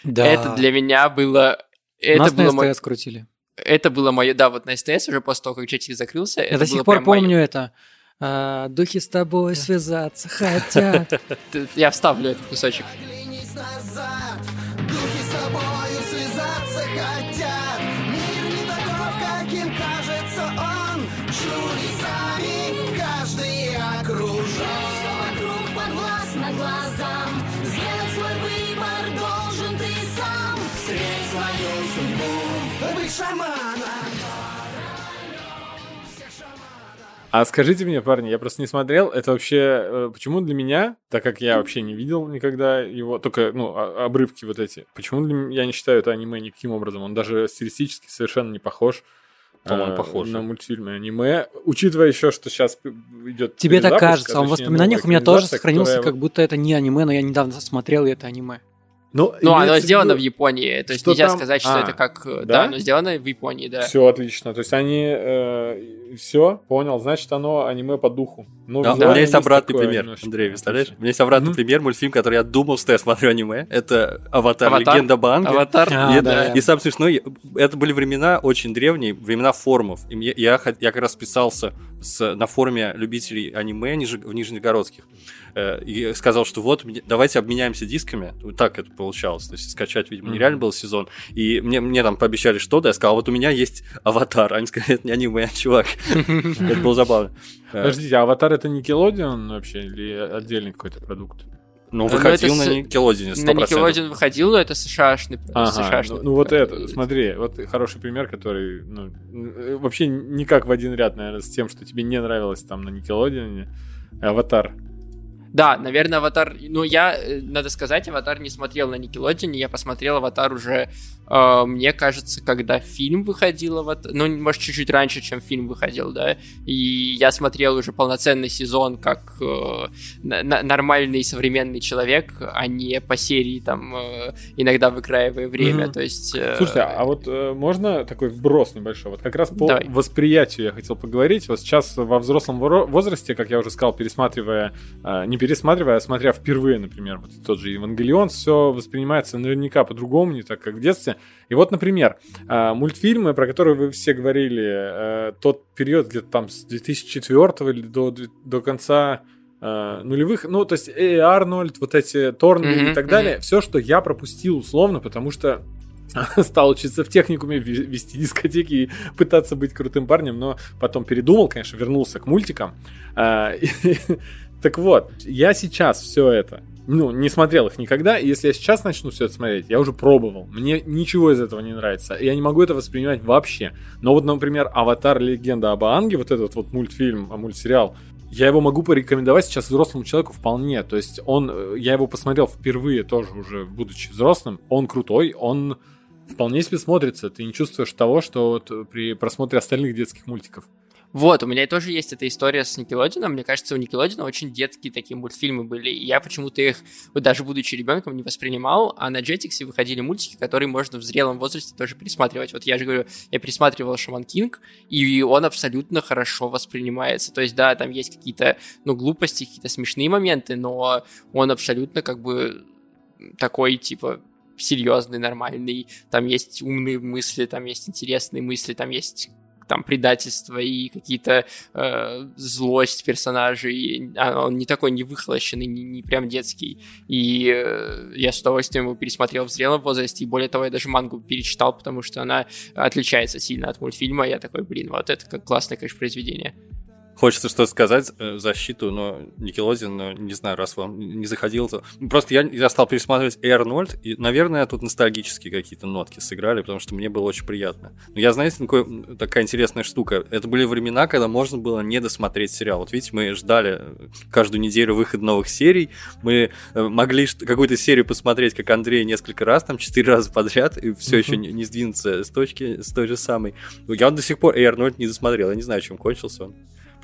Да. Это для меня было... Это Нас было, на мо- СТС крутили. это было мое... Да, вот на СТС уже после того, как чатик закрылся. Я до сих пор прям моё- помню это. А, Духи с тобой связаться хотят. Я вставлю этот кусочек. Шаманом. А скажите мне, парни, я просто не смотрел, это вообще, э, почему для меня, так как я вообще не видел никогда его, только, ну, о- обрывки вот эти, почему для меня, я не считаю это аниме никаким образом, он даже стилистически совершенно не похож По-моему, э, похож. на мультфильмы аниме, учитывая еще, что сейчас идет Тебе так кажется, а в точнее, воспоминаниях у меня тоже сохранился, которая как будто это не аниме, но я недавно смотрел, и это аниме. Ну, Ну, оно в сделано виду- в Японии. То есть нельзя там- сказать, что А, это как... э, да? Да, оно сделано в Японии, да. Все отлично. То есть они все, понял, значит, оно аниме по духу. Ну, Да, у меня есть обратный такое пример, немножечко. Андрей, представляешь? У меня есть обратный Мгм. пример, мультфильм, который я думал, что я смотрю аниме. Это «Аватар. «Аватар»? Легенда об Аанге. Аватар. А, и, да. и самое смешное, я- это были времена очень древние, времена форумов. И мне- я, я как раз писался с, на форуме любителей аниме в Нижнегородских. Э, И сказал, что вот, давайте обменяемся дисками. Вот так это получалось. То есть скачать, видимо, нереально был сезон. И мне, мне там пообещали что-то. Я сказал, вот у меня есть аватар. Они сказали, это не аниме, чувак. Это было забавно. Э, Подождите, а аватар это Никелодион вообще или отдельный какой-то продукт? Ну, Ну, выходил на Никелодине, На 100%. Nickelodeon выходил, но это США-шный. Ага, США-шный. ну, ну вот это, смотри, вот хороший пример, который ну, э, вообще никак в один ряд, наверное, с тем, что тебе не нравилось там на Никелодионе. Аватар. Да, наверное, Аватар... Ну, я, э, надо сказать, Аватар не смотрел на Никелодеоне, я посмотрел Аватар уже, мне кажется, когда фильм выходил, Аватар... ну, может, чуть-чуть раньше, чем фильм выходил, да, и я смотрел уже полноценный сезон как э, нормальный современный человек, а не по серии, там, э, иногда выкраивая время, Мгм. то есть... э, Слушайте, а вот э, можно такой вброс небольшой? Вот как раз по Давай. восприятию я хотел поговорить. Вот сейчас во взрослом возрасте, как я уже сказал, пересматривая, э, не пересматривая, а смотря впервые, например, вот тот же Евангелион, все воспринимается наверняка по-другому, не так, как в детстве. И вот, например, э, мультфильмы, про которые вы все говорили, э, тот период где-то там с 2004 или до, до конца э, нулевых, ну, то есть Эй Арнольд, вот эти Торнби Мгм, и так далее, все, что я пропустил условно, потому что стал учиться в техникуме, ве- вести дискотеки и пытаться быть крутым парнем, но потом передумал, конечно, вернулся к мультикам. А, и- Так вот, я сейчас все это, ну, не смотрел их никогда, и если я сейчас начну все это смотреть, я уже пробовал, мне ничего из этого не нравится, и я не могу это воспринимать вообще. Но вот, например, «Аватар. Легенда об Аанге», вот этот вот мультфильм, а, мультсериал, я его могу порекомендовать сейчас взрослому человеку вполне. То есть он, э, я его посмотрел впервые тоже уже будучи взрослым. Он крутой, он вполне себе смотрится. Ты не чувствуешь того, что вот при просмотре остальных детских мультиков. Вот, у меня тоже есть эта история с Никелодином. Мне кажется, у Никелодина очень детские такие мультфильмы были. И я почему-то их, вот даже будучи ребенком, не воспринимал. А на Jetix выходили мультики, которые можно в зрелом возрасте тоже пересматривать. Вот я же говорю, я пересматривал Шаман Кинг, и он абсолютно хорошо воспринимается. То есть, да, там есть какие-то, ну, глупости, какие-то смешные моменты, но он абсолютно как бы такой, типа, серьезный, нормальный. Там есть умные мысли, там есть интересные мысли, там есть там предательство и какие-то э, злость персонажей. А он не такой не выхолощенный, не, не прям детский. И э, я с удовольствием его пересмотрел в зрелом возрасте. И более того, я даже мангу перечитал, потому что она отличается сильно от мультфильма. Я такой, блин, вот это как классное, конечно, произведение. Хочется что-то сказать э, защиту, но Никелодин, но не знаю, раз вам не заходил, то... Просто я, я стал пересматривать и Арнольд, и, наверное, тут ностальгические какие-то нотки сыграли, потому что мне было очень приятно. Но я, знаете, такой, такая интересная штука. Это были времена, когда можно было не досмотреть сериал. Вот видите, мы ждали каждую неделю выход новых серий, мы э, могли какую-то серию посмотреть, как Андрей, несколько раз, там, четыре раза подряд, и все еще не, не сдвинуться с точки, с той же самой. Я вот до сих пор и Арнольд не досмотрел, я не знаю, чем кончился он.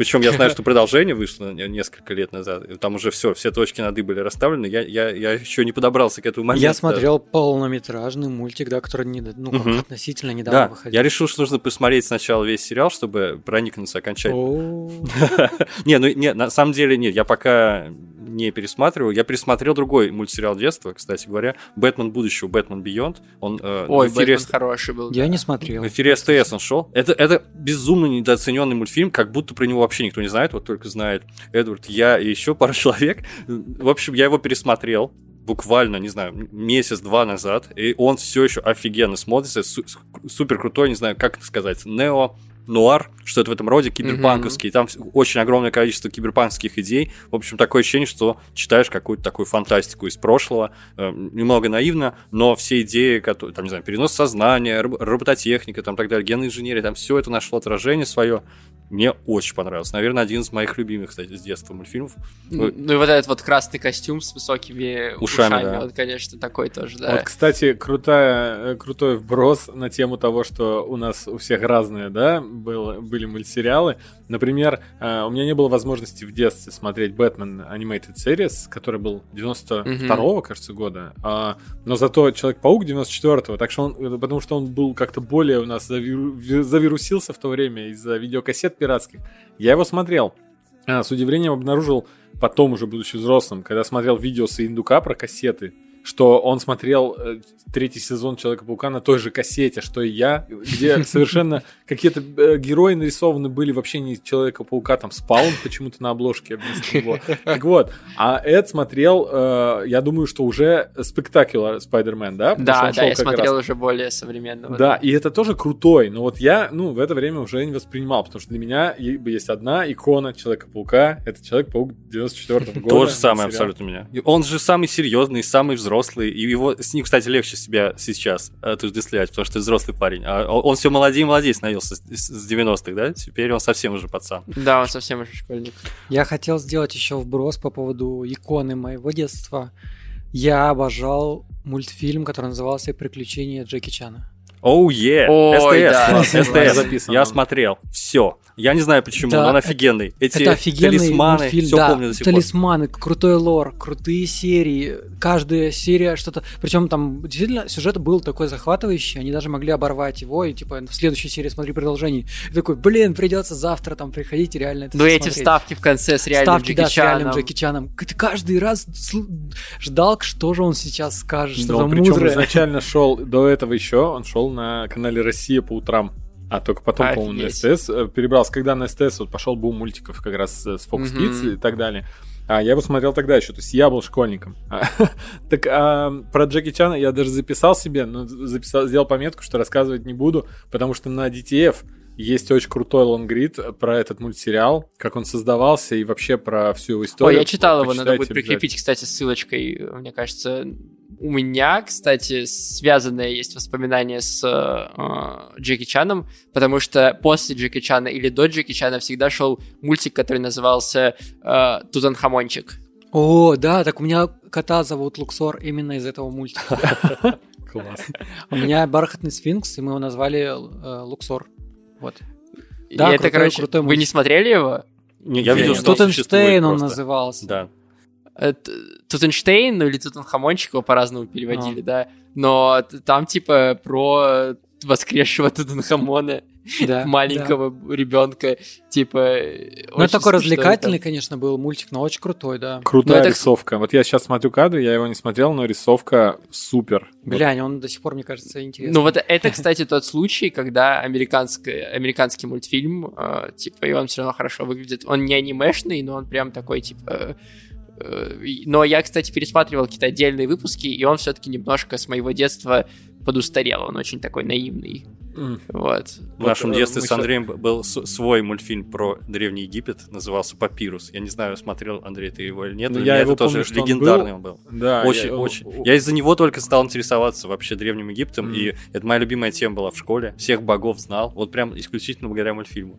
Причем я знаю, что продолжение вышло не- несколько лет назад. Там уже все, все точки над «и» были расставлены. Я, я, я еще не подобрался к этому моменту. Я смотрел полнометражный мультик, да, который не, ну, Мгм. относительно недавно Да, выходил. я решил, что нужно посмотреть сначала весь сериал, чтобы проникнуться окончательно. О, Не, ну нет, на самом деле нет, я пока не пересматриваю. Я пересмотрел другой мультсериал детства, кстати говоря, «Бэтмен будущего», «Бэтмен Бейонд». Он э, Ой, эфире, Бэтмен хороший был. Я да. не смотрел. в эфире СТС он шел. Это, это безумно недооцененный мультфильм, как будто про него вообще никто не знает, вот только знает Эдвард, я и еще пара человек. В общем, я его пересмотрел буквально, не знаю, месяц-два назад, и он все еще офигенно смотрится, су- супер крутой, не знаю, как это сказать, нео нуар, что-то в этом роде, киберпанковский. Там очень огромное количество киберпанковских идей. В общем, такое ощущение, что читаешь какую-то такую фантастику из прошлого. Э, Немного наивно, но все идеи, которые, там, не знаю, перенос сознания, роб- робототехника, там, так далее, генная инженерия, там все это нашло отражение свое. Мне очень понравилось. Наверное, один из моих любимых, кстати, с детства мультфильмов. Ну ну и вот этот вот красный костюм с высокими Ушами, ушами, да. он, конечно, такой тоже, да. Вот, кстати, крутая, э, крутой вброс на тему того, что у нас у всех разные, да, было, были мультсериалы. Например, э, у меня не было возможности в детстве смотреть Бэтмен Animated Series, который был 92-го, кажется, года, А, но зато Человек-паук 94-го, так что он, э, потому что он был как-то более у нас завиру- ви- завирусился в то время из-за видеокассет пиратских. Я его смотрел. А, с удивлением обнаружил потом, уже будучи взрослым, когда смотрел видео с Индука про кассеты, что он смотрел э, третий сезон Человека-паука на той же кассете, что и я, где совершенно какие-то э, герои нарисованы были вообще не из Человека-паука, там спаун почему-то на обложке вместо него. Так вот, а Эд смотрел, э, я думаю, что уже спектакуляр Спайдермен, да? Потому Да, да, я как раз смотрел уже более современного. да, и это тоже крутой, но вот я, ну, в это время уже не воспринимал, потому что для меня есть одна икона Человека-паука, это Человек-паук 94 года. То же самое абсолютно у меня. Он же самый серьезный, самый взрослый, и его с ним, кстати, легче себя сейчас отождествлять, потому что ты взрослый парень. А он он все молодее и молодее становился с, с 90-х, да? Теперь он совсем уже пацан. Да, он совсем уже школьник. Я хотел сделать еще вброс по поводу иконы моего детства. Я обожал мультфильм, который назывался «Приключения Джеки Чана». Оу, е! Ой, СТС, да. СТС. записано. Я смотрел. Все. Я не знаю почему, Да, но он офигенный. Эти это офигенный талисманы, мультфильм, все да, помню до сих пор. талисманы, крутой лор, крутые серии, каждая серия что-то, причем там действительно сюжет был такой захватывающий, они даже могли оборвать его и типа в следующей серии смотри продолжение. И такой, блин, придется завтра там приходить и реально это Ну эти смотреть. вставки в конце с реальным Ставки, Джеки да, с реальным Чаном. Джеки Чаном. Ты каждый раз ждал, что же он сейчас скажет, что-то причем мудрое. изначально шел, до этого еще, он шел на канале «Россия» по утрам. А только потом, по-моему, на Офигеть. СТС э, перебрался. Когда на СТС вот пошел бум мультиков как раз с Fox. Kids и так далее. А я его смотрел тогда еще, то есть я был школьником. А, Так а, про Джеки Чана я даже записал себе, но записал, сделал пометку, что рассказывать не буду, потому что на DTF есть очень крутой лонгрид про этот мультсериал, как он создавался и вообще про всю его историю. Ой, я читал его, надо будет прикрепить, кстати, ссылочкой. Мне кажется, у меня, кстати, связанное есть воспоминание с э, Джеки Чаном, потому что после Джеки Чана или до Джеки Чана всегда шел мультик, который назывался э, Тутанхамончик. О, да, так у меня кота зовут Луксор именно из этого мультика. Класс. У меня бархатный сфинкс, и мы его назвали э, Луксор. Вот. Да, это, крутой- короче, крутой вы не смотрели его? Я видел, что он Тутенштейн он назывался. Да. Это Тутенштейн, ну или Тутанхамончик его по-разному переводили, да. Но там типа про воскресшего Тутанхамона, Да, маленького ребенка, типа... Ну, это такой развлекательный, конечно, был мультик, но очень крутой, да. Крутая Ну, это- рисовка. Вот я сейчас смотрю кадры, я его не смотрел, но рисовка супер. Глянь, он до сих пор, мне кажется, интересный. Ну вот это, кстати, тот случай, когда американский, американский мультфильм, э, типа, и он все равно хорошо выглядит. Он не анимешный, но он прям такой, типа... э, но я, кстати, пересматривал какие-то отдельные выпуски, и он все-таки немножко с моего детства подустарел. Он очень такой наивный. М. Вот. В нашем Вот, э, детстве с Андреем б- был с- свой мультфильм про Древний Египет, назывался «Папирус». Я не знаю, смотрел Андрей ты его или нет, Ну, но я его это тоже помню, он легендарный был. он был. Да, Очень, я- очень. Я из-за него только стал интересоваться вообще Древним Египтом, Мгм. и это моя любимая тема была в школе. Всех богов знал, вот прям исключительно благодаря мультфильму.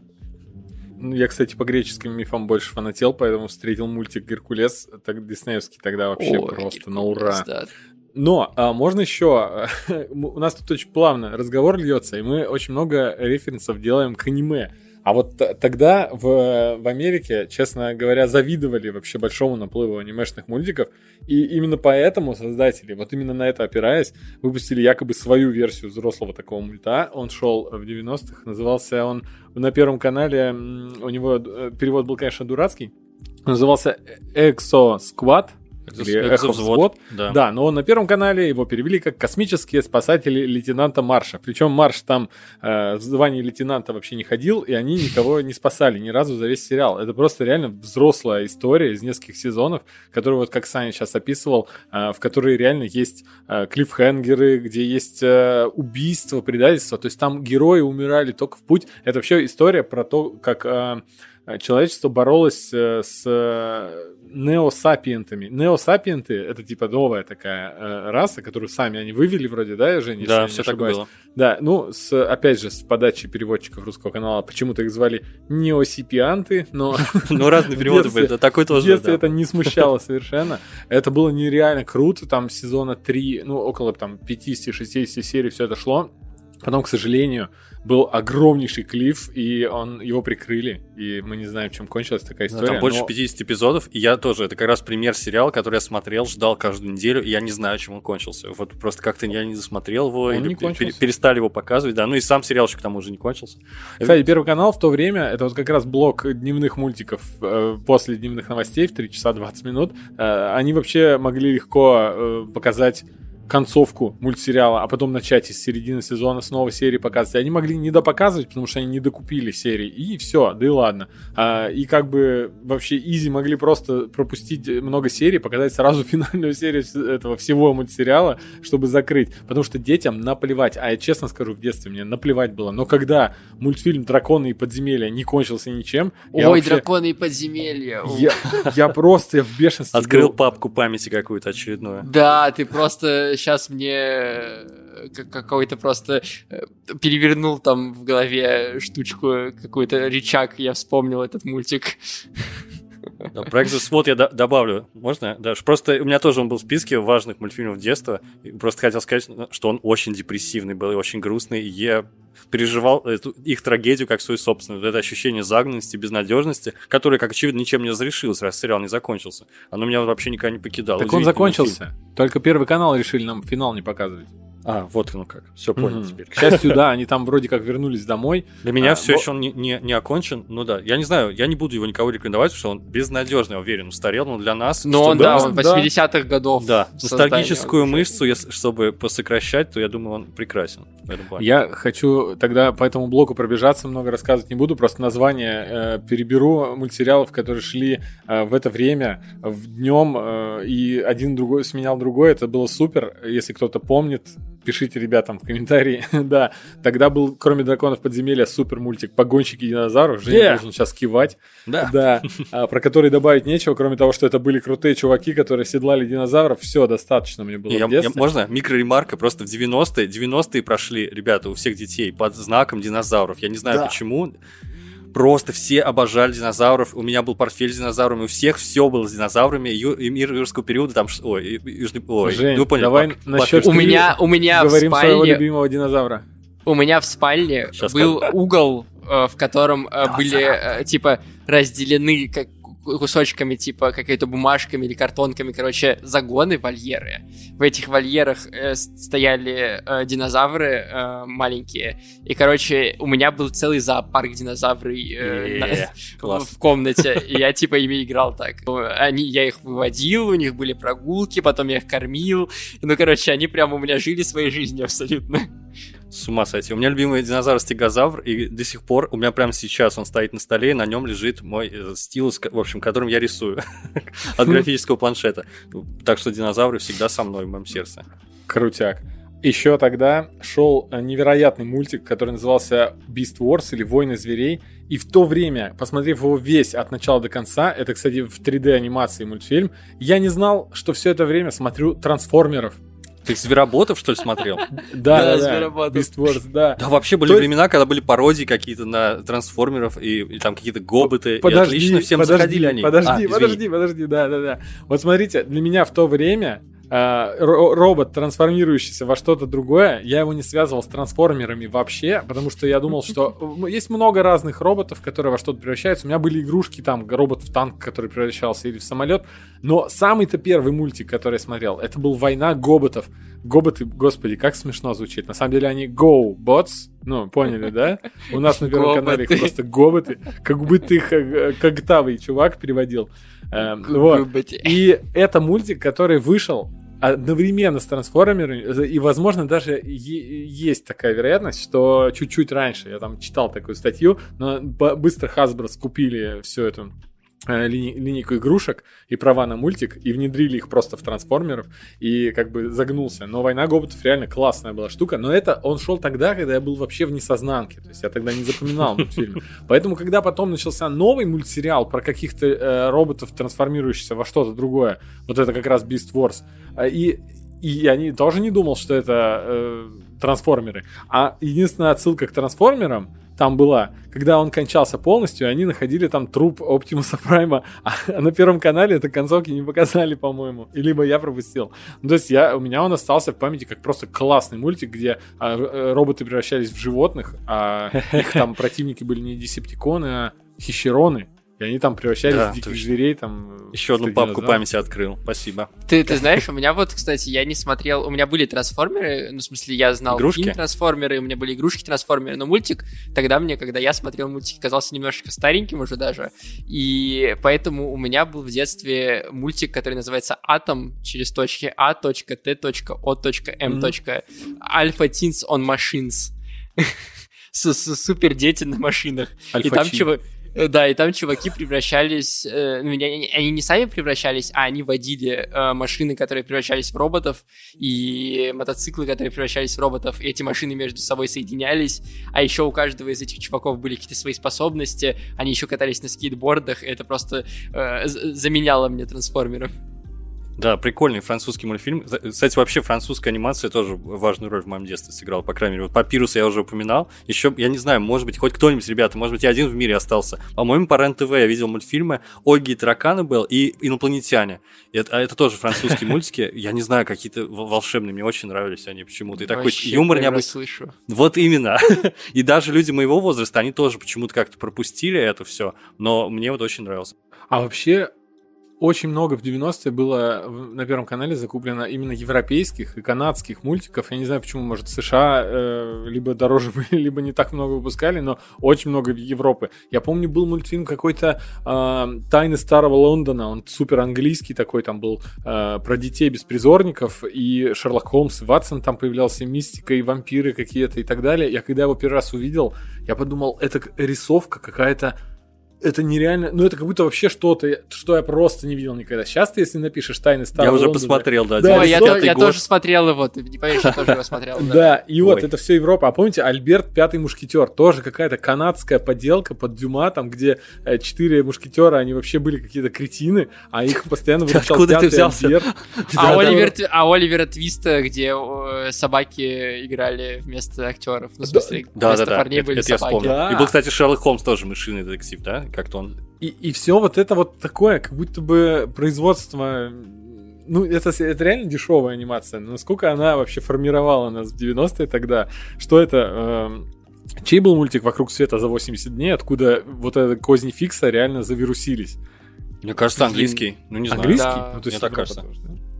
Ну, Я, кстати, по греческим мифам больше фанател, поэтому встретил мультик «Геркулес», так диснеевский тогда вообще Ой, просто на Геркулес, ура. да. Но а, можно еще... У нас тут очень плавно разговор льется, и мы очень много референсов делаем к аниме. А вот тогда в, в Америке, честно говоря, завидовали вообще большому наплыву анимешных мультиков. И именно поэтому создатели, вот именно на это опираясь, выпустили якобы свою версию взрослого такого мульта. Он шел в 90-х, назывался он на Первом канале, у него э, перевод был, конечно, дурацкий. Назывался Exo Squad. Или Эхо Взвод. Да. Да, но на Первом канале его перевели как «Космические спасатели лейтенанта Марша». Причем Марш там э, в звании лейтенанта вообще не ходил, и они никого не спасали ни разу за весь сериал. Это просто реально взрослая история из нескольких сезонов, которую вот как Саня сейчас описывал, э, в которой реально есть э, клиффхенгеры, где есть э, убийство, предательство. То есть там герои умирали только в путь. Это вообще история про то, как... э, человечество боролось э, с э, неосапиентами. Неосапиенты — это типа новая такая э, раса, которую сами они вывели вроде, да, Женя? Да, все так было. Да, ну, с, опять же, с подачи переводчиков русского канала, почему-то их звали неосипианты, но Ну, разные переводы детстве- были. Да, Такой в тоже, детстве да. это не смущало совершенно. Это было нереально круто, там сезона 3, ну, около там 50-60 серий все это шло. Потом, к сожалению, был огромнейший клифф, и он, его прикрыли, и мы не знаем, чем кончилась такая Да, история. там больше но- 50 эпизодов, и я тоже, это как раз пример сериала, который я смотрел, ждал каждую неделю, и я не знаю, чем он кончился. Вот просто как-то я не досмотрел его, Он или не кончился. пере- перестали его показывать, да, ну и сам сериал еще к тому же не кончился. Кстати, Первый канал в то время, это вот как раз блок дневных мультиков э, после дневных новостей в 3 часа 20 минут. Э, они вообще могли легко э, показать концовку мультсериала, а потом начать из середины сезона снова серии показывать. Они могли не допоказывать, потому что они не докупили серии, и все, да и ладно. А, и как бы вообще изи могли просто пропустить много серий, показать сразу финальную серию этого всего мультсериала, чтобы закрыть. Потому что детям наплевать. А я честно скажу, в детстве мне наплевать было. Но когда мультфильм «Драконы и подземелья» не кончился ничем, я Ой, вообще- драконы и подземелья. я, я просто я в бешенстве Открыл был. папку памяти какую-то очередную. Да, ты просто сейчас мне э, как- какой-то просто э, перевернул там в голове штучку, какой-то рычаг, я вспомнил этот мультик. Да, проект вот я до- добавлю, можно? Да, просто у меня тоже он был в списке важных мультфильмов детства. Просто хотел сказать, что он очень депрессивный был и очень грустный. И я переживал эту, их трагедию как свою собственную. Это ощущение загнанности, безнадежности, которое, как очевидно, ничем не разрешилось, раз сериал не закончился. Оно меня вообще никогда не покидало. Так он закончился. Только Первый канал решили нам финал не показывать. А, вот оно как. Все понял Мгм. теперь. К счастью, да, они там вроде как вернулись домой. Для меня А, все бо- еще он не, не, не окончен. Ну да, я не знаю, я не буду его никого рекомендовать, потому что он безнадежно, я уверен, устарел, но для нас... Но он, да, да, он да. 80-х годов. Да, ностальгическую мышцу, если, чтобы посокращать, то я думаю, он прекрасен в этом плане. Я хочу тогда по этому блоку пробежаться, много рассказывать не буду, просто название э, переберу мультсериалов, которые шли э, в это время, в днем, э, и один другой сменял другой, это было супер. Если кто-то помнит, пишите ребятам в комментарии. да, тогда был, кроме драконов подземелья, супер мультик «Погонщики динозавров». Женя Yeah. должен сейчас кивать. Да. Да, а, про который добавить нечего, кроме того, что это были крутые чуваки, которые седлали динозавров. Все, достаточно мне было Я- в я- детстве. можно микроремарка? Просто в 90-е, 90-е прошли, ребята, у всех детей под знаком динозавров. Я не знаю Да. почему. Просто все обожали динозавров. У меня был портфель с динозаврами. У всех все было с динозаврами. Ю- и мир юрского периода там... Ой, южный... Ой, Жень, ну, вы поняли, давай Марк, насчет- У меня, у меня в Говорим своего спальне, любимого динозавра. у меня в спальне Щас был угол, э, в котором э, были э, типа разделены как кусочками, типа какой-то бумажками или картонками, короче, загоны, вольеры. В этих вольерах э, стояли э, динозавры э, маленькие. И, короче, у меня был целый зоопарк динозавры э, на- в комнате. И я, типа, ими играл так. Они, я их выводил, у них были прогулки, потом я их кормил. Ну, короче, они прям у меня жили своей жизнью абсолютно. С ума сойти. У меня любимый динозавр стегозавр, и до сих пор у меня прямо сейчас он стоит на столе, и на нем лежит мой э, стилус, в общем, которым я рисую от графического планшета. Так что динозавры всегда со мной в моем сердце. Крутяк. Еще тогда шел э, невероятный мультик, который назывался Beast Wars или Войны зверей. И в то время, посмотрев его весь от начала до конца, это, кстати, в 3D анимации мультфильм, я не знал, что все это время смотрю трансформеров. Ты Звероботов, что ли, смотрел? Да, Да. Звероботов. Beast Wars, да. Да, вообще были времена, когда были пародии какие-то на трансформеров и, и там какие-то гоботы. и Подожди, отлично всем подожди, заходили они. подожди, А, подожди, подожди, да, да, да. Вот смотрите, для меня в то время э, ро- робот, трансформирующийся во что-то другое, я его не связывал с трансформерами вообще, потому что я думал, что есть много разных роботов, которые во что-то превращаются. У меня были игрушки, там, робот в танк, который превращался, или в самолет. Но самый-то первый мультик, который я смотрел, это был «Война гоботов». Гоботы, господи, как смешно звучит. На самом деле они Go Bots, ну, поняли, да? У нас на Первом канале их просто гоботы, как бы ты х- когтавый чувак переводил. Эм, Вот. И это мультик, который вышел одновременно с трансформерами, и, возможно, даже есть такая вероятность, что чуть-чуть раньше, я там читал такую статью, но быстро Hasbro скупили всю эту э, лини- линейку игрушек и права на мультик, и внедрили их просто в трансформеров, и как бы загнулся. Но «Война гоботов» реально классная была штука, но это он шел тогда, когда я был вообще в несознанке, то есть я тогда не запоминал мультфильм. Поэтому, когда потом начался новый мультсериал про каких-то э, роботов, трансформирующихся во что-то другое, вот это как раз Beast Wars, а, и, и я не, тоже не думал, что это э, трансформеры. А единственная отсылка к трансформерам там была, когда он кончался полностью, они находили там труп Оптимуса Прайма, а на Первом канале это концовки не показали, по-моему, и либо я пропустил. Ну, то есть я, у меня он остался в памяти как просто классный мультик, где а, э, роботы превращались в животных, а их там противники были не десептиконы, а хищероны. И они там превращались Да, в диких точно. зверей. Там, Еще одну папку динозавров. памяти открыл. Спасибо. Ты, ты знаешь, у меня вот, кстати, я не смотрел, у меня были трансформеры, ну, в смысле, я знал Игрушки? фильм трансформеры, у меня были игрушки трансформеры, но мультик тогда мне, когда я смотрел мультик, казался немножечко стареньким уже даже, и поэтому у меня был в детстве мультик, который называется «Атом» через точки А, точка, Т, точка, О, точка, М, точка, Alpha Teens on Machines. Супер дети на машинах. И там чувак... э, Да, и там чуваки превращались, э, ну, они, не сами превращались, а они водили э, машины, которые превращались в роботов, и мотоциклы, которые превращались в роботов, и эти машины между собой соединялись, а еще у каждого из этих чуваков были какие-то свои способности, они еще катались на скейтбордах, это просто э, заменяло мне трансформеров. Да, прикольный французский мультфильм. Кстати, вообще французская анимация тоже важную роль в моем детстве сыграла. По крайней мере, вот Папирус я уже упоминал. Еще, я не знаю, может быть, хоть кто-нибудь, ребята, может быть, я один в мире остался. По-моему, по РЕН-ТВ я видел мультфильмы «Ольги и тараканы» был и «Инопланетяне». Это, а это тоже французские мультики. Я не знаю, какие-то волшебные. Мне очень нравились они почему-то. И такой юмор необычный. слышу. Вот именно. И даже люди моего возраста, они тоже почему-то как-то пропустили это все. Но мне вот очень нравился. А вообще, очень много в 90-е было на Первом канале закуплено именно европейских и канадских мультиков. Я не знаю, почему, может, США э, либо дороже были, либо не так много выпускали, но очень много Европы. Я помню, был мультфильм какой-то э, «Тайны старого Лондона», он супер английский такой, там был э, про детей беспризорников, и Шерлок Холмс и Ватсон там появлялся, мистика и вампиры какие-то и так далее. Я когда его первый раз увидел, я подумал, это рисовка какая-то это нереально, ну это как будто вообще что-то, что я просто не видел никогда. Сейчас ты, если напишешь «Тайны старого Я уже Лондона», посмотрел, да. Да, я, 95-й то- я год. тоже смотрел его, ты не поверишь, я тоже его смотрел. да. Да, и вот это все Европа. А помните, Альберт Пятый Мушкетер, тоже какая-то канадская подделка под Дюма, там, где э, четыре мушкетера, они вообще были какие-то кретины, а их постоянно выручал Откуда ты Пятый взялся? Альберт. А, Оливер, а Оливера Твиста, где собаки играли вместо актеров. Ну, в смысле, вместо парней были я собаки. И был, кстати, Шерлок Холмс тоже мышиный детектив, да? Как-то он. И, и все вот это вот такое, как будто бы производство... Ну, это, это реально дешевая анимация. Но насколько она вообще формировала нас в 90-е тогда? Что это... эм, чей был мультик «Вокруг света за 80 дней», откуда вот это козни Фикса реально завирусились? Мне кажется, английский. Ну, не знаю. Английский? Да. Ну, то есть Мне так Европа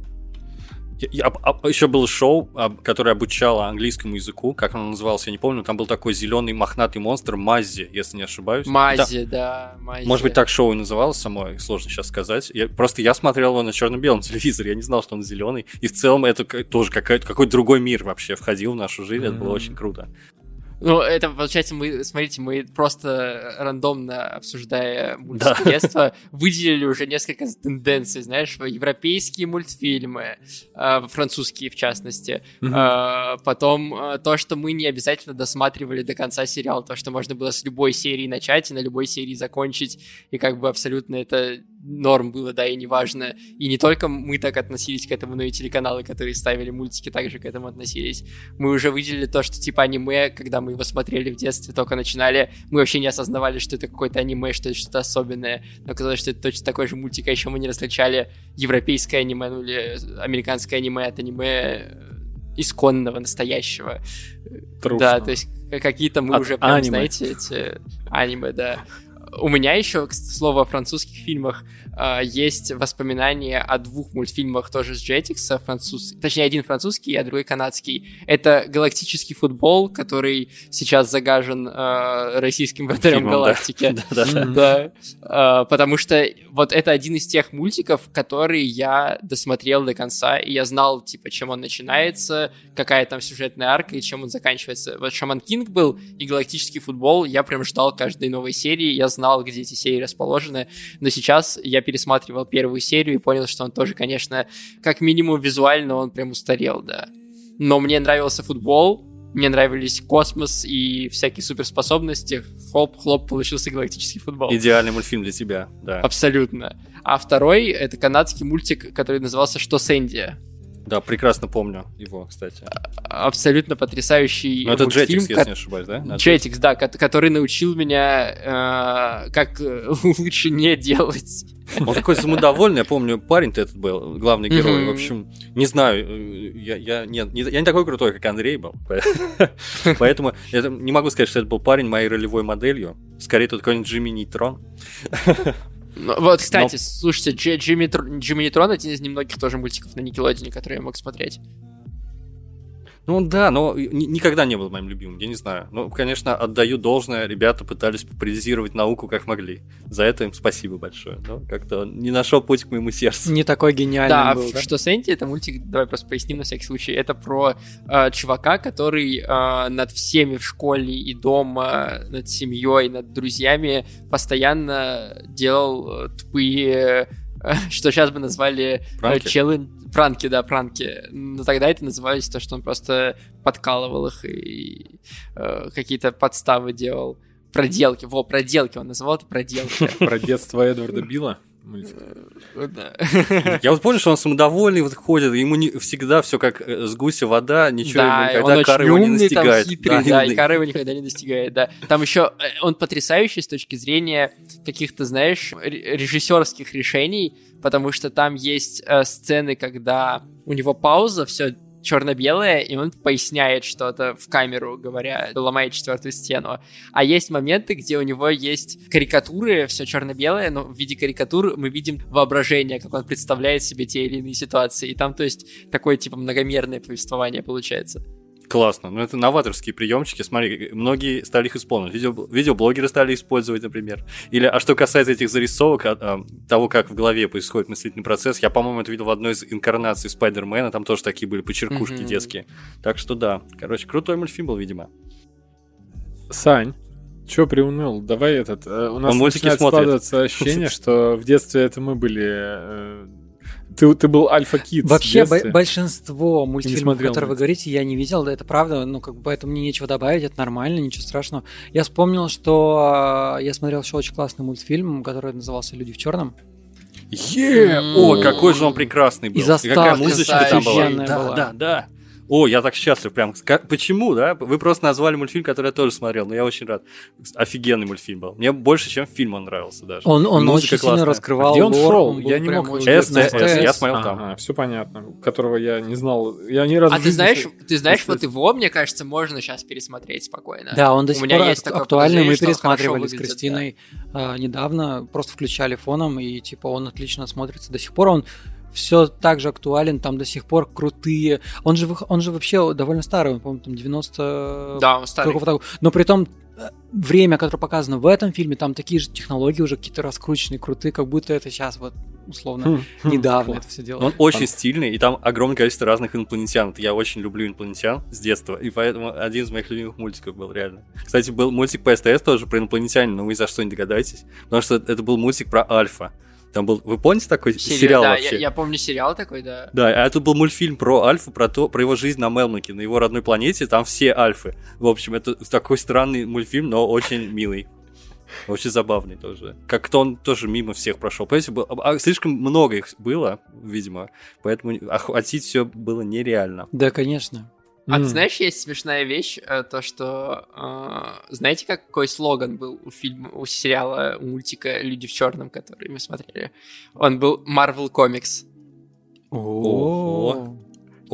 кажется. тоже, да? еще было шоу, а, которое обучало английскому языку. Как оно называлось, я не помню. Там был такой зеленый мохнатый монстр Маззи, если не ошибаюсь. Мази, да. Да, может быть, так шоу и называлось само, сложно сейчас сказать. Я, просто я смотрел его на черно-белом телевизоре, я не знал, что он зеленый. И в целом это тоже какой-то, другой мир вообще входил в нашу жизнь. Это было очень круто. Ну, это, получается, мы, смотрите, мы просто рандомно обсуждая мультики детства, выделили уже несколько тенденций, знаешь, европейские мультфильмы, э, французские в частности, Э, потом э, то, что мы не обязательно досматривали до конца сериал, то, что можно было с любой серии начать и на любой серии закончить, и как бы абсолютно это норм было, да, и неважно. И не только мы так относились к этому, но и телеканалы, которые ставили мультики, также к этому относились. Мы уже выделили то, что типа аниме, когда мы его смотрели в детстве, только начинали, мы вообще не осознавали, что это какое-то аниме, что это что-то особенное. Но оказалось, что это точно такой же мультик, а еще мы не различали европейское аниме, ну или американское аниме от аниме э, исконного, настоящего. Трушного. Да, то есть какие-то мы От уже прям, аниме. знаете, эти аниме, да. У меня еще, к слову, о французских фильмах есть воспоминания о двух мультфильмах тоже с Jetix, француз... точнее, один французский, а другой канадский. Это «Галактический футбол», который сейчас загажен а, российским вратарем галактики. Да, а, потому что вот это один из тех мультиков, который я досмотрел до конца, и я знал, типа, чем он начинается, какая там сюжетная арка и чем он заканчивается. Вот Шаман Кинг был и Галактический футбол, я прям ждал каждой новой серии, я знал, где эти серии расположены, но сейчас я пересматривал первую серию и понял, что он тоже, конечно, как минимум визуально он прям устарел, да. Но мне нравился футбол, мне нравились космос и всякие суперспособности. Хлоп-хлоп, получился галактический футбол. Идеальный мультфильм для тебя, да. Абсолютно. А второй — это канадский мультик, который назывался «Что с Энди?». Да, прекрасно помню его, кстати. Абсолютно потрясающий Ну, это мультфильм, Jetix, если не ошибаюсь, да? На Jetix, да, ко- который научил меня, э, как э, лучше не делать. Он такой самодовольный, я помню, парень-то этот был, главный герой. Мгм. В общем, не знаю, э, я, я, нет, не, я не такой крутой, как Андрей был. Поэтому я не могу сказать, что это был парень моей ролевой моделью. Скорее, тут какой-нибудь Джимми Нейтрон. Вот, кстати, слушайте, Дж- Джимми, Тр- Джимми Нейтрон один из немногих тоже мультиков на Никелодеоне, которые я мог смотреть. Ну да, но ни- никогда не был моим любимым, я не знаю. Ну, конечно, отдаю должное, ребята пытались популяризировать науку как могли. За это им спасибо большое. Но как-то он не нашел путь к моему сердцу. Не такой гениальный Да, был, в- да? что Сэнди, это мультик, давай просто поясним на всякий случай. Это про э, чувака, который э, над всеми в школе и дома, над семьей, над друзьями постоянно делал э, тупые, что сейчас бы назвали э, Пранки? челлендж. Пранки, да, пранки. Но тогда это называлось то, что он просто подкалывал их и э, какие-то подставы делал. Проделки. Во, проделки он называл это проделки. Про детство Эдварда Билла. Мультик. Да. Я вот помню, что он самодовольный вот ходит, ему не, всегда все как э, с гуся вода, ничего ему Да, никогда он очень его не умный, там, хитрый, да, и кара его никогда не достигает, да. Там еще он потрясающий с точки зрения каких-то, знаешь, ре- режиссерских решений, потому что там есть э, сцены, когда у него пауза, все черно-белое, и он поясняет что-то в камеру, говоря, ломает четвертую стену. А есть моменты, где у него есть карикатуры, все черно-белое, но в виде карикатур мы видим воображение, как он представляет себе те или иные ситуации. И там, то есть, такое, типа, многомерное повествование получается. Классно. Ну, это новаторские приемчики. Смотри, многие стали их использовать. Видео, видеоблогеры стали использовать, например. Или, а что касается этих зарисовок, а, а, того, как в голове происходит мыслительный процесс, я, по-моему, это видел в одной из инкарнаций Спайдермена, там тоже такие были почеркушки Мгм. детские. Так что да. Короче, крутой мультфильм был, видимо. Сань, чё приуныл? Давай этот... э, У нас Он начинает складываться ощущение, что в детстве это мы были... Ты, ты был альфа-кид Вообще бо- большинство мультфильмов, смотрел которые вы говорите, я не видел, да, это правда, ну как бы поэтому мне нечего добавить, это нормально, ничего страшного. Я вспомнил, что э, я смотрел еще очень классный мультфильм, который назывался «Люди в черном». Е! О, какой же он прекрасный был. И какая заставка музычка там была. Да, была. да, да. О, я так счастлив прям. Ска- Почему, да? Вы просто назвали мультфильм, который я тоже смотрел, но я очень рад. Офигенный мультфильм был. Мне больше, чем фильм он нравился даже. Он, он Музыка очень сильно классная. раскрывал А где он лор, шел? был Я не прям мог СТС, я смотрел там. Ага, все понятно. Которого я не знал. Я ни разу А ты знаешь, ты знаешь, вот его, мне кажется, можно сейчас пересмотреть спокойно. Да, он до сих пор актуальный. Мы он пересматривали с Кристиной а, недавно, просто включали фоном, и типа он отлично смотрится. До сих пор он все так же актуален, там до сих пор крутые. Он же, он же вообще довольно старый, он, по-моему, там 90... Да, он старый. Но при том э, время, которое показано в этом фильме, там такие же технологии уже какие-то раскрученные, крутые, как будто это сейчас вот условно Хм. недавно это все дело. Он очень стильный, и там огромное количество разных инопланетян. Я очень люблю инопланетян с детства, и поэтому один из моих любимых мультиков был реально. Кстати, был мультик по СТС тоже про инопланетян, но вы за что не догадаетесь, потому что это был мультик про Альфа. Там был, вы помните такой Серия- сериал да, вообще? Я, я помню сериал такой, да. Да, а это был мультфильм про Альфу, про то, про его жизнь на Мелмаке, на его родной планете, там все Альфы. В общем, это такой странный мультфильм, но очень милый. Очень забавный тоже. Как-то он тоже мимо всех прошел. Понимаете, был- а слишком много их было, видимо, поэтому охватить все было нереально. Да, конечно. А ты знаешь, есть смешная вещь, э, то что э, знаете, какой слоган был у фильма, у сериала, у мультика "Люди в черном", который мы смотрели? Он был Marvel Comics.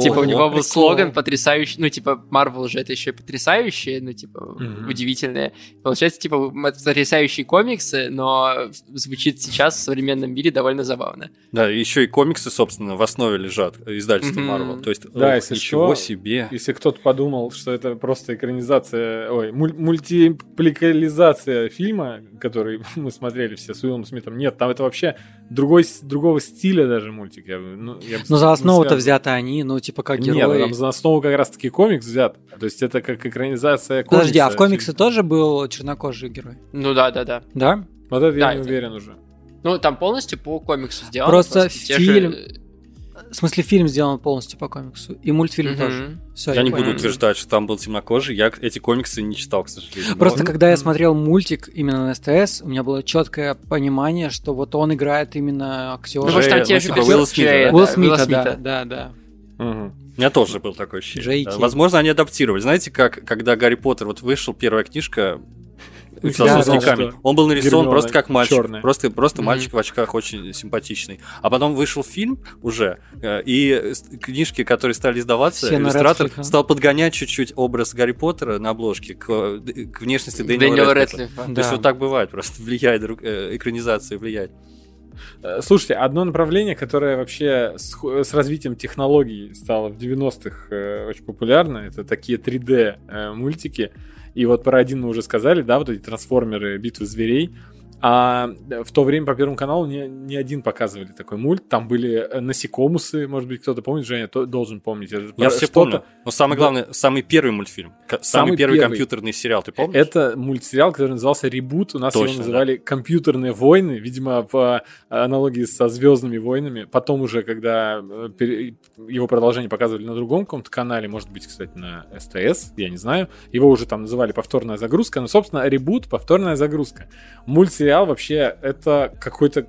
Типа у него был слоган потрясающий, ну типа Marvel же это еще и потрясающие, ну типа Мгм. удивительные. Получается типа потрясающие комиксы, но звучит сейчас в современном мире довольно забавно. Да, еще и комиксы, собственно, в основе лежат издательства Мгм. Marvel. То есть, Да, ох, если ничего что, себе. Если кто-то подумал, что это просто экранизация, ой, муль- мультипликализация фильма, который мы смотрели все с Уиллом Смитом, нет, там это вообще другой, другого стиля даже мультик. Я, ну, я бы Но за не основу-то взяты они, ну, типа, как Нет, герои. там за основу как раз-таки комикс взят. То есть это как экранизация комикса. Подожди, а в комиксе тоже был чернокожий герой? Ну да, да, да. Да? Вот это Да, я не это- уверен уже. Ну там полностью по комиксу сделано. Просто те фильм- же- В смысле, фильм сделан полностью по комиксу. И мультфильм Мгм. тоже. Все, Я не буду понял. утверждать, что там был темнокожий. Я эти комиксы не читал, к сожалению. Но- Просто Ну, когда я смотрел мультик именно на СТС, у меня было четкое понимание, что вот он играет именно актера. Ну, потому что там те ну, же типа Уилла Джея, Смита? Уилл Смита, да, Смита. да, да. Мгм. У меня тоже был такое ощущение. Да. Возможно, они адаптировали. Знаете, как когда Гарри Поттер, вот вышел первая книжка, «Философский да, камень», что он был нарисован Гермиона просто как мальчик. чёрная. Просто, просто Мгм. мальчик в очках очень симпатичный. А потом вышел фильм уже, э, и книжки, которые стали издаваться, Все иллюстратор Рэдклиффа. стал подгонять чуть-чуть образ Гарри Поттера на обложке к, э, к внешности Дэниела, Рэдклиффа. Рэдклиффа. То Да. есть вот так бывает, просто влияет, э, экранизация влияет. Э, Слушайте, одно направление, которое вообще с, с развитием технологий стало в 90-х э, очень популярно, это такие 3D э. И вот про один мы уже сказали, да, вот эти трансформеры, битвы зверей. А э, в то время по Первому каналу не, не один показывали такой мульт. Там были э, насекомусы, может быть, кто-то помнит, Женя то- должен помнить. Это Я все помню. Но самое Да. главное, самый первый мультфильм, самый, Самый первый, первый. компьютерный сериал, ты помнишь? Это мультсериал, который назывался «Ребут». У нас Точно, его называли «Компьютерные войны», видимо, по аналогии со «Звездными войнами». Потом уже, когда э, его продолжение показывали на другом каком-то канале, может быть, кстати, на СТС, я не знаю, его уже там называли «Повторная загрузка». Но, собственно, «Ребут» — «Повторная загрузка». Мультсериал вообще это какой-то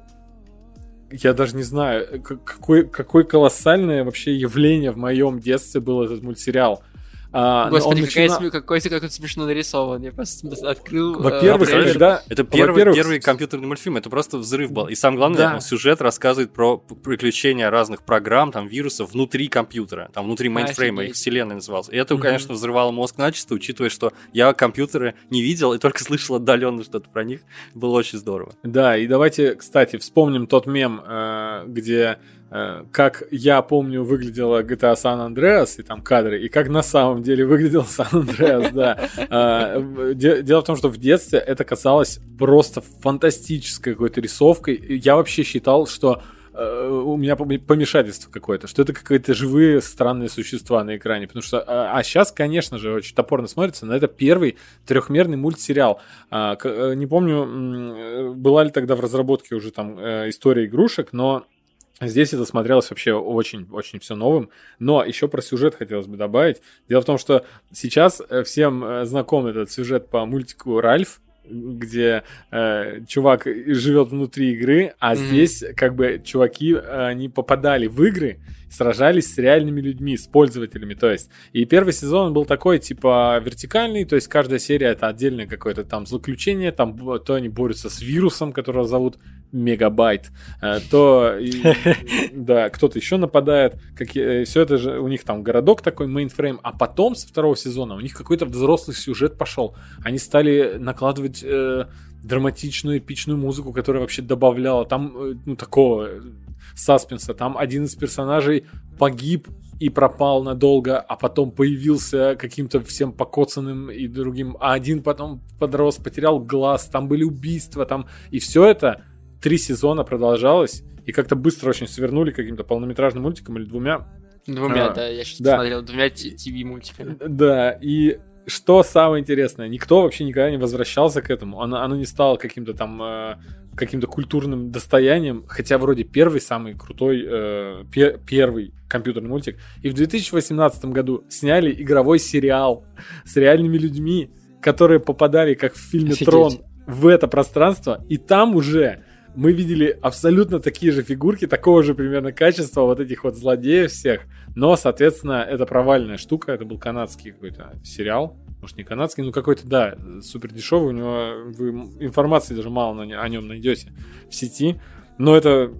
я даже не знаю, к- какое, какое колоссальное вообще явление в моем детстве был этот мультсериал. А, Господи, он какая начина- сме- какой ты как он смешно нарисован. Я просто открыл. э, Во-первых, трейлер. когда... Это первый, во-первых, первый компьютерный мультфильм, это просто взрыв был. И самое главное, Да. он сюжет рассказывает про приключения разных программ, там, вирусов внутри компьютера, там, внутри мейнфрейма, их Офигеть. вселенная называлась. И это, Мгм. конечно, взрывало мозг начисто, учитывая, что я компьютеры не видел и только слышал отдаленно что-то про них. Было очень здорово. Да, и давайте, кстати, вспомним тот мем, э, где э, как я помню выглядела GTA San Andreas, и там кадры, и как на самом деле выглядел San Andreas, да. Де- Дело в том, что в детстве это казалось просто фантастической какой-то рисовкой. Я вообще считал, что э, у меня пом- помешательство какое-то, что это какие-то живые странные существа на экране, потому что, а, сейчас, конечно же, очень топорно смотрится, но это первый трехмерный мультсериал. Э, не помню, э, была ли тогда в разработке уже там э, история игрушек, но Здесь это смотрелось вообще очень-очень все новым. Но еще про сюжет хотелось бы добавить. Дело в том, что сейчас э, всем э, знаком этот сюжет по мультику Ральф, где э, чувак живет внутри игры, а Мгм. здесь как бы чуваки, они попадали в игры, сражались с реальными людьми, с пользователями, то есть. И первый сезон был такой, типа, вертикальный, то есть каждая серия это отдельное какое-то там заключение, там то они борются с вирусом, которого зовут Мегабайт, э, то, да, кто-то еще нападает, все это же, у них там городок такой, мейнфрейм, а потом со второго сезона у них какой-то взрослый сюжет пошел, они стали накладывать э, драматичную, эпичную музыку, которая вообще добавляла там, э, ну, такого э, саспенса. Там один из персонажей погиб и пропал надолго, а потом появился каким-то всем покоцанным и другим, а один потом подрос, потерял глаз, там были убийства, там, и все это три сезона продолжалось, и как-то быстро очень свернули каким-то полнометражным мультиком или двумя. Двумя, А, да, я сейчас да. смотрел, двумя ТВ-мультиками. Да, и что самое интересное, никто вообще никогда не возвращался к этому. Оно, оно не стало каким-то там э, каким-то культурным достоянием, хотя вроде первый самый крутой э, пе- первый компьютерный мультик. И в 2018 году сняли игровой сериал с реальными людьми, которые попадали, как в фильме Офигеть. Трон, в это пространство, и там уже мы видели абсолютно такие же фигурки, такого же примерно качества вот этих вот злодеев всех. Но, соответственно, это провальная штука. Это был канадский какой-то сериал. Может, не канадский, но какой-то, да, супер дешевый. У него вы информации даже мало о нем найдете в сети. Но это,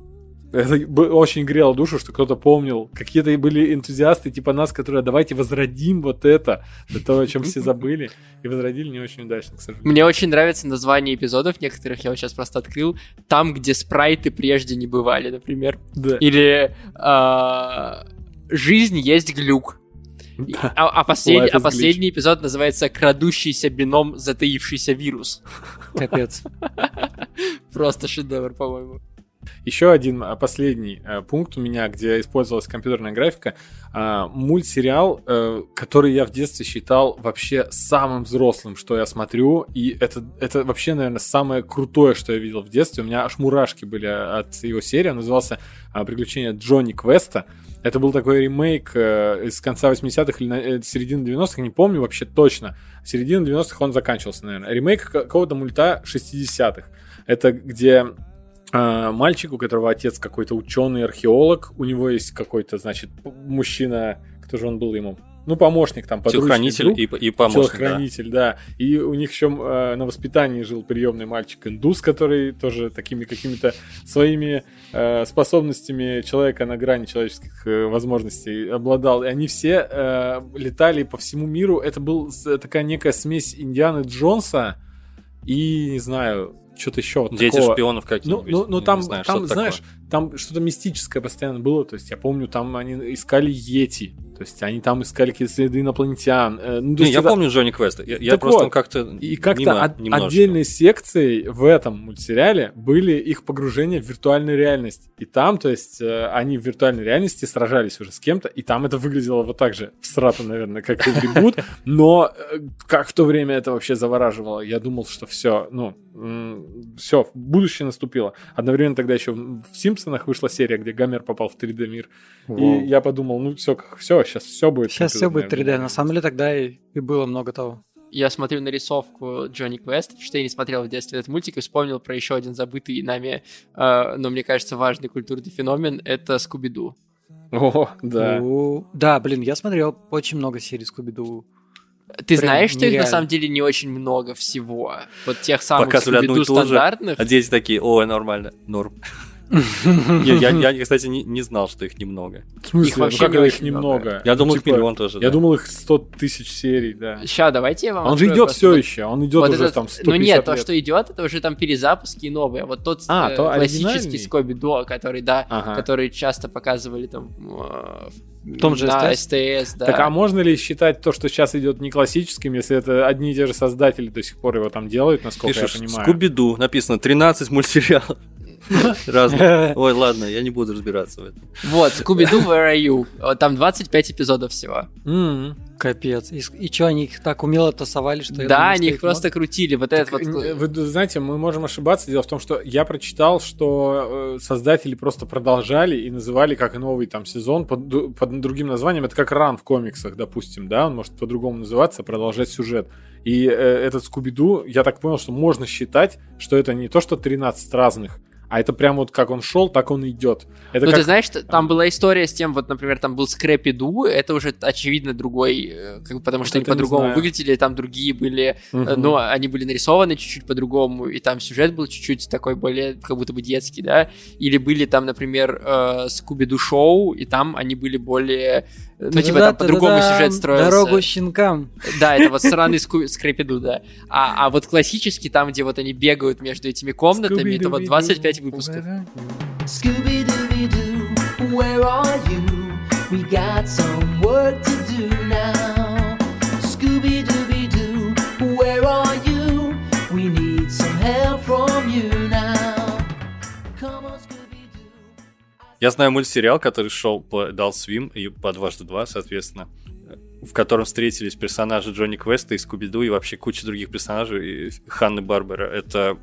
это очень грело душу, что кто-то помнил. Какие-то были энтузиасты типа нас, которые давайте возродим вот это. То, о чем все забыли. И возродили не очень удачно, к сожалению. Мне очень нравится название эпизодов некоторых, я вот сейчас просто открыл. Там, где спрайты прежде не бывали, например. Да. Или а, «Жизнь есть глюк». Да. А, а послед- а последний эпизод называется «Крадущийся бином затаившийся вирус». Капец. Просто шедевр, по-моему. Еще один а, последний а, пункт у меня, где использовалась компьютерная графика. А, Мультсериал, э, который я в детстве считал вообще самым взрослым, что я смотрю. И это, это вообще, наверное, самое крутое, что я видел в детстве. У меня аж мурашки были от его серии. Он назывался «Приключения Джонни Квеста». Это был такой ремейк э, из конца 80-х или э, середины 90-х, не помню вообще точно. Середина 90-х он заканчивался, наверное. Ремейк какого-то мульта 60-х. Это где мальчик, у которого отец какой-то ученый, археолог, у него есть какой-то, значит, мужчина, кто же он был ему? Ну, помощник там, Телохранитель и, и помощник, да. Телохранитель, да. И у них еще э, на воспитании жил приемный мальчик индус, который тоже такими какими-то своими э, способностями человека на грани человеческих э, возможностей обладал. И они все э, летали по всему миру. Это был с- такая некая смесь Индианы Джонса и, не знаю, что-то еще вот Дети такого. шпионов Ну, какие-нибудь. ну, ну не там, знаю, там знаешь, такое. Там что-то мистическое постоянно было. То есть я помню, там они искали Йети. То есть они там искали какие-то следы инопланетян. Э, ну, Не, я это- помню Джонни Квеста. Я, я просто вот, как-то И как-то мимо от- отдельной секцией в этом мультсериале были их погружения в виртуальную реальность. И там, то есть, э, они в виртуальной реальности сражались уже с кем-то, и там это выглядело вот так же всрато, наверное, как и ребут, но э, как в то время это вообще завораживало. Я думал, что все, ну, все, будущее наступило. Одновременно тогда еще в «Симпсонах» вышла серия, где Гомер попал в 3D-мир. Вау. И я подумал, ну все, все, сейчас все будет. Сейчас все будет 3D. компьютерное. На самом деле тогда и, и было много того. Я смотрю нарисовку Джонни Квест, что я не смотрел в детстве этот мультик, и вспомнил про еще один забытый нами, э, но мне кажется, важный культурный феномен — это Скуби-Ду. О, да. У- Да, блин, я смотрел очень много серий Скуби-Ду. Ты Прям знаешь, что их на нереально. самом деле не очень много всего? Вот тех самых Показывали одну и Скуби-Ду ту же, стандартных. А дети такие, ой, нормально, норм. Я, я- я, кстати, не, не знал, что их немного. В смысле? Их Ну вообще как не это их немного? Я думал, их Типа, миллион тоже. Я да. думал, их 100 тысяч серий, да. Ща, давайте я вам Он же идет просто все еще, он идет вот уже этот- там 150 Ну нет, то, что идет, это уже там перезапуски и новые. Вот тот А, э, то классический оригинальный? Скоби Ду, который, да, Ага. который часто показывали там э, в том же на СТС? СТС, да. Так а можно ли считать то, что сейчас идет не классическим, если это одни и те же создатели до сих пор его там делают, насколько Пишешь, я понимаю? Скуби-Ду, написано 13 мультсериалов. Разных. Ой, ладно, я не буду разбираться в этом. Вот, Скуби-Ду, Where Are You? Там 25 эпизодов всего. Капец. И, и что, они их так умело тасовали, что да, думаю, они их просто крутили. Вот этот вот... Э, Вы знаете, мы можем ошибаться. Дело в том, что я прочитал, что э, создатели просто продолжали и называли как и новый там сезон под, под другим названием. Это как ран в комиксах, допустим, да, он может по-другому называться, продолжать сюжет. И э, этот Скуби-Ду, я так понял, что можно считать, что это не то, что 13 разных, а это прям вот как он шел, так он идет. Это Ну, как... ты знаешь, там была история с тем, вот, например, там был Скрэпи Ду, это уже, очевидно, другой, э, как потому что они это не по-другому выглядели, там другие были, Мгм. ну, они были нарисованы чуть-чуть по-другому, и там сюжет был чуть-чуть такой более, как будто бы детский, да, или были там, например, э, Скуби-Ду Шоу, и там они были более, ну, типа, там по-другому сюжет строился. Дорогу щенкам. Да, это вот странный Скрэпиду, да. А, а вот классический, там, где вот они бегают между этими комнатами, это вот 25 выпусков. Where are you? We got some work to do Я знаю мультсериал, который шел по Дал Свим и по Дважды Два, соответственно, в котором встретились персонажи Джонни Квеста и Скуби-Ду и вообще куча других персонажей и Ханны Барбера. Это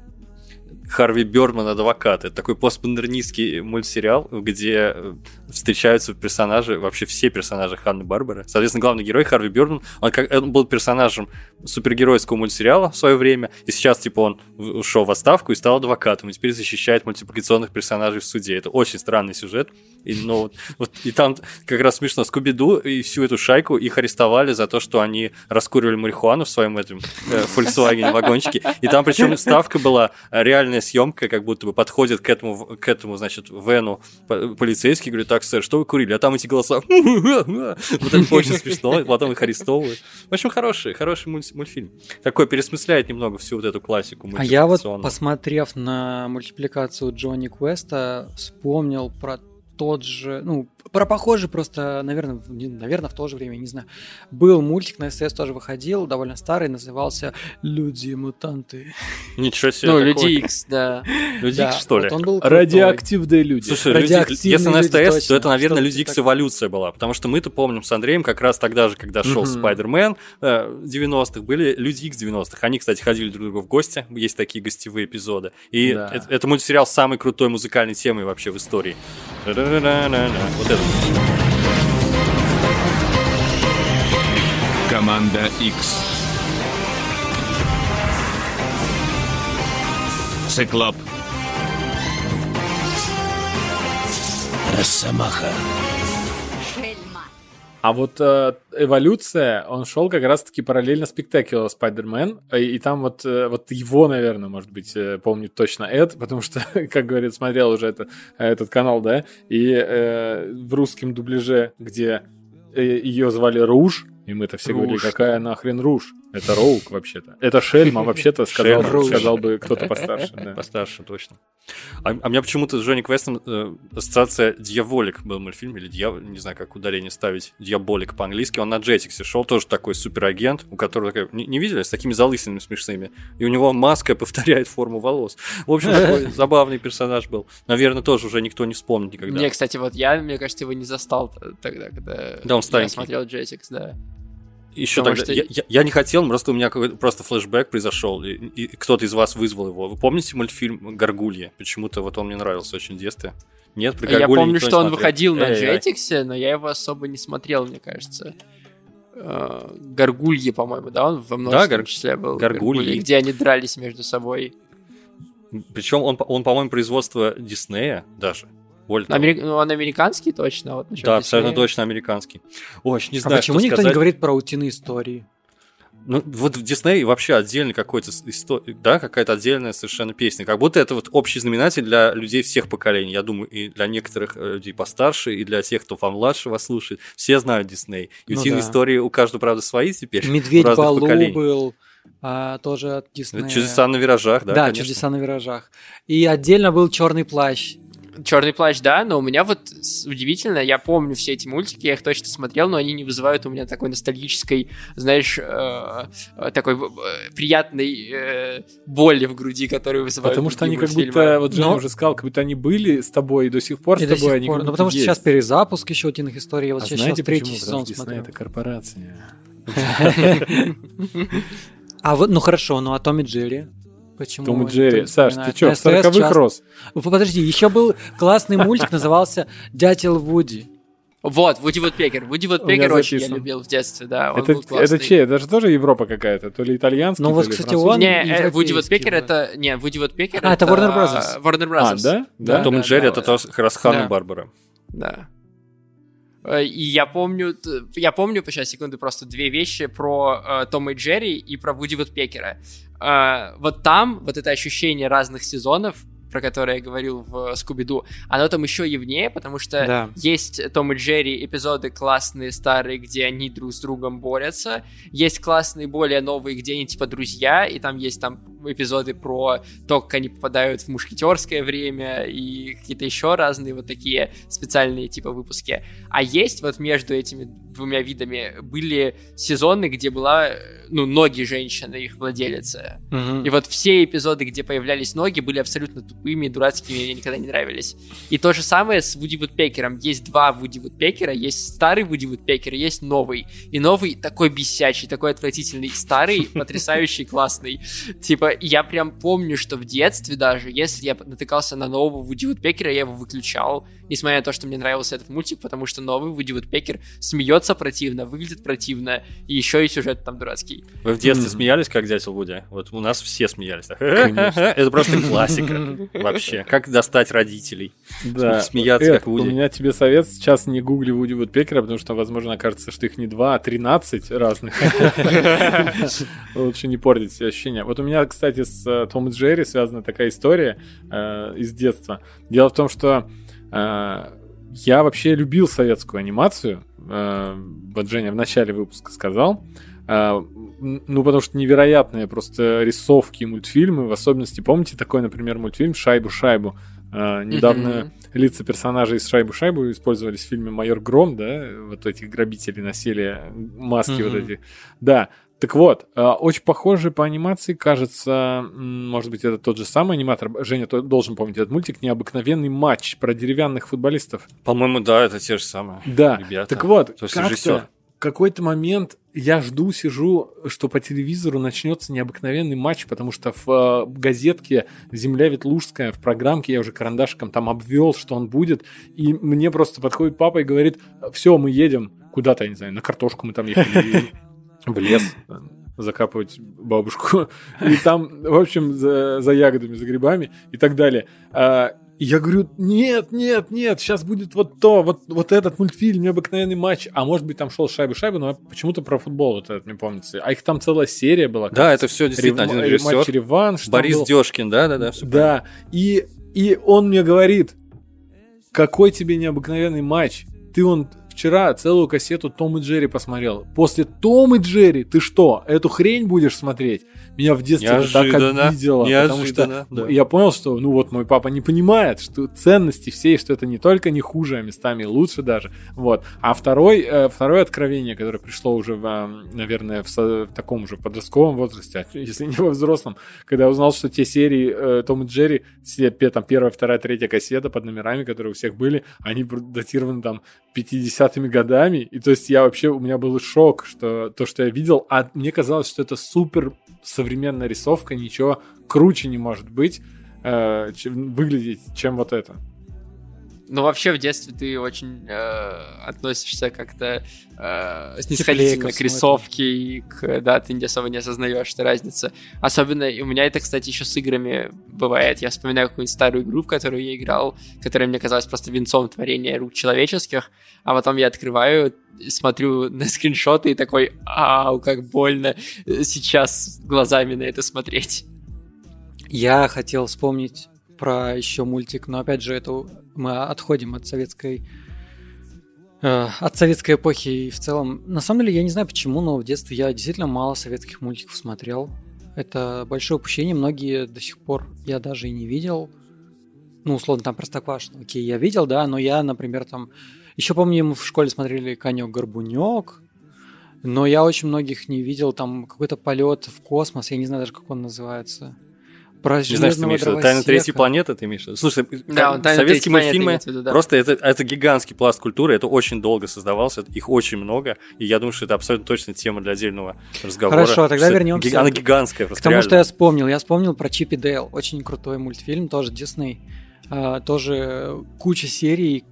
Харви Бёрдман «Адвокат». Это такой постмодернистский мультсериал, где э, встречаются персонажи, вообще все персонажи Ханны Барбары. Соответственно, главный герой Харви Бёрдман, он, как, он был персонажем супергеройского мультсериала в свое время, и сейчас, типа, он ушел в отставку и стал адвокатом, и теперь защищает мультипликационных персонажей в суде. Это очень странный сюжет. И, ну, вот, вот- и там как раз смешно Скуби-Ду и всю эту шайку их арестовали за то, что они раскуривали марихуану в своем этом э, Volkswagen вагончике. И там причем ставка была э, реальная съемка, как будто бы подходит к этому, к этому значит, Вену по- полицейский, говорит, так, сэр, что вы курили? А там эти голоса. Вот это очень смешно, потом их арестовывают. В общем, хороший, хороший мульт- мультфильм. Такой пересмысляет немного всю вот эту классику А я вот, посмотрев на мультипликацию Джонни Квеста, вспомнил про тот же, ну, про похожий просто, наверное, в, наверное, в то же время, не знаю. Был мультик на СТС тоже выходил, довольно старый, назывался «Люди-мутанты». Ничего себе. Ну. Люди Икс, да. Люди Икс, что ли? Радиоактивные люди. Слушай, если на СТС, то это, наверное, Люди Икс эволюция была, потому что мы-то помним с Андреем как раз тогда же, когда шел. Спайдермен э, 90-х, были Люди Икс 90-х. Они, кстати, ходили друг к другу в гости, есть такие гостевые эпизоды. И это, мультсериал с самой крутой музыкальной темой вообще в истории. Вот это. Команда X. Циклоп. Росомаха. А вот э, эволюция, он шел как раз-таки параллельно спектаклю Спайдермен, и, и там вот, э, вот его, наверное, может быть, э, помнит точно Эд, потому что, как говорит, смотрел уже это, этот канал, да, и э, в русском дубляже, где ее звали Руж, и мы-то все говорили, Руж. какая нахрен Руж? Это Роук вообще-то. Это Шельма вообще-то, сказал, Шельма. сказал бы кто-то постарше. да. Постарше, точно. А, а у меня почему-то с Джонни Квестом э, ассоциация Дьяволик был мультфильм, или Дьявол, не знаю, как ударение ставить, Диаболик по-английски. Он на Джетиксе шел, тоже такой суперагент, у которого такая, не, не видели, с такими залысинами смешными. И у него маска повторяет форму волос. В общем, такой забавный персонаж был. Наверное, тоже уже никто не вспомнит никогда. Не, кстати, вот я, мне кажется, его не застал тогда, когда Да, он я смотрел Jetix, да. Еще Потому тогда, что- я, я- я не хотел, просто у меня какой-то просто флешбэк произошел, и, и кто-то из вас вызвал его. Вы помните мультфильм «Гаргулья»? Почему-то вот он мне нравился очень в детстве. Нет, про Я «Гаргулью» помню, что он смотрел. выходил на. Jetix, но я его особо не смотрел, мне кажется. Э, Гаргульи, по-моему, да, он во множественном Гар- числе был. Гаргульи. где они дрались между собой. Причем он, он по-моему, производство Диснея даже. Более того. Амери- ну, он американский точно, а вот Да, абсолютно Диснея. точно американский. Очень не А знаю, почему что никто сказать. не говорит про утиные истории? Ну, вот в Дисней вообще отдельный какой-то история, да, какая-то отдельная совершенно песня. Как будто это вот общий знаменатель для людей всех поколений. Я думаю, и для некоторых э, людей постарше, и для тех, кто помладше вас слушает. Все знают Дисней. И Ну утиные да. истории у каждого, правда, свои теперь. Медведь Балу поколений. был, а, тоже от Диснея. Чудеса на виражах, да, Да, конечно. чудеса на виражах. И отдельно был черный плащ. Черный плащ, да, но у меня вот удивительно, я помню все эти мультики, я их точно смотрел, но они не вызывают у меня такой ностальгической, знаешь, э, э, такой э, приятной э, боли в груди, которую вызывают Потому что они как будто, вот Женя Но- уже сказал, как будто они были с тобой и до сих пор И с до тобой, сих они пор. Ну, потому что есть. сейчас перезапуск еще утиных историй. Вот А сейчас, знаете третий почему? сезон Потому что смотрю. это корпорация. А вот, ну хорошо, ну а Том и Джерри? Почему? Том и Джерри. Саш, ты что, в СТС 40-х часто- рос? Подожди, еще был классный мультик, назывался «Дятел Вуди». Вот, Вуди Вудпекер. Вуди Вудпекер очень я любил в детстве, да, он Это, был классный. это чей? Это же тоже Европа какая-то? То ли итальянский, Ну вот, кстати, он- Не, э, Вуди Вудпекер да. это... Не, Вуди Вудпекер А, это Warner Brothers. Warner А, Brothers. да? Да. Том и да, Джерри да, это да. как раз Ханна Да. Барбара. Да. Э, И я помню, я помню, сейчас секунды, просто две вещи про э, Тома и Джерри и про Вуди Вудпекера. Э, вот там, вот это ощущение разных сезонов, про которые я говорил в Скуби-Ду, оно там еще явнее, потому что Да. есть Том и Джерри эпизоды классные, старые, где они друг с другом борются. Есть классные, более новые, где они типа друзья, и там есть там эпизоды про то, как они попадают в мушкетерское время и какие-то еще разные вот такие специальные типа выпуски. А есть вот между этими двумя видами. Были сезоны, где была, ну, ноги женщины, их владелица. Мгм. И вот все эпизоды, где появлялись ноги, были абсолютно тупыми, дурацкими, мне никогда не нравились. И то же самое с Вуди Вудпекером. Есть два Вуди Вудпекера, есть старый Вуди Вудпекер, есть новый. И новый такой бесячий, такой отвратительный. Старый потрясающий, классный. Типа, я прям помню, что в детстве даже, если я натыкался на нового Вуди я его выключал, несмотря на то, что мне нравился этот мультик, потому что новый Вуди Вудпекер смеется противно, выглядит противно, и еще и сюжет там дурацкий. Вы в детстве Мгм. смеялись, как дятел Вуди? Вот у нас все смеялись. Это просто классика вообще. Как достать родителей? Да. Смеяться, как Вуди. У меня тебе совет, сейчас не гугли Вуди Вудпекера, потому что, возможно, окажется, что их не два, а 13 разных. Лучше не портить себе ощущения. Вот у меня, кстати, с э, Том и Джерри связана такая история э, из детства. Дело в том, что я вообще любил советскую анимацию. Э, вот Женя в начале выпуска сказал. Э, ну, потому что невероятные просто рисовки и мультфильмы. В особенности, помните такой, например, мультфильм «Шайбу-шайбу»? Э, недавно лица персонажей из «Шайбу-шайбу» использовались в фильме «Майор Гром», да? Вот этих грабителей носили маски вот эти. Да, так вот, э, очень похоже по анимации, кажется, может быть, это тот же самый аниматор. Женя должен помнить этот мультик «Необыкновенный матч» про деревянных футболистов. По-моему, да, это те же самые. Да, Ребята. так вот, То есть как-то какой-то момент я жду, сижу, что по телевизору начнется необыкновенный матч, потому что в э, газетке «Земля Ветлужская» в программке я уже карандашиком там обвел, что он будет, и мне просто подходит папа и говорит, все, мы едем куда-то, я не знаю, на картошку мы там ехали, в лес закапывать бабушку. И там, в общем, за, за ягодами, за грибами и так далее. А, я говорю, нет, нет, нет, сейчас будет вот то, вот, вот этот мультфильм, необыкновенный матч. А может быть, там шел шайбы-шайбы, но почему-то про футбол вот этот мне помнится. А их там целая серия была. Да, это все действительно Рев- один матч режиссер. реванш. там Борис был. Дёшкин, да-да-да. Да, и, и он мне говорит, какой тебе необыкновенный матч. Ты он вчера целую кассету Том и Джерри посмотрел. После Том и Джерри ты что, эту хрень будешь смотреть? Меня в детстве это так Неожиданно, обидело, потому неожиданно, что да. я понял, что ну вот мой папа не понимает, что ценности всей, что это не только не хуже, а местами лучше даже. Вот. А второй, э, второе откровение, которое пришло уже, в, э, наверное, в, в таком же подростковом возрасте, а если не во взрослом, когда я узнал, что те серии э, Том и Джерри, все, там первая, вторая, третья кассета под номерами, которые у всех были, они датированы там 50-ми годами, и то есть я вообще, у меня был шок, что то, что я видел, а мне казалось, что это супер современная рисовка, ничего круче не может быть, э, чем, выглядеть, чем вот это. Ну, вообще, в детстве ты очень э, относишься как-то э, снисходительно к рисовке, и к, да, ты не особо не осознаешь, что разница. Особенно, и у меня это, кстати, еще с играми бывает. Я вспоминаю какую-нибудь старую игру, в которую я играл, которая мне казалась просто венцом творения рук человеческих, а потом я открываю, смотрю на скриншоты и такой, ау, как больно сейчас глазами на это смотреть. Я хотел вспомнить про еще мультик, но опять же, это мы отходим от советской э, от советской эпохи и в целом. На самом деле, я не знаю почему, но в детстве я действительно мало советских мультиков смотрел. Это большое упущение, многие до сих пор я даже и не видел. Ну, условно, там Простоквашино. Окей, я видел, да, но я, например, там... Еще помню, мы в школе смотрели «Конек-горбунек», но я очень многих не видел. Там какой-то полет в космос, я не знаю даже, как он называется. Про Не знаю, что ты имеешь в виду. Тайна третьей планеты ты имеешь в виду? Слушай, Да, как- он «Тайна советские третьей планеты» мультфильмы, виду, да. просто это, это гигантский пласт культуры, это очень долго создавался, их очень много, и я думаю, что это абсолютно точно тема для отдельного разговора. Хорошо, тогда Что вернемся ги- Она к- гигантская К просто, тому, что реально. я вспомнил. Я вспомнил про Чип и Дейл. Очень крутой мультфильм, тоже Дисней. А, тоже куча серий.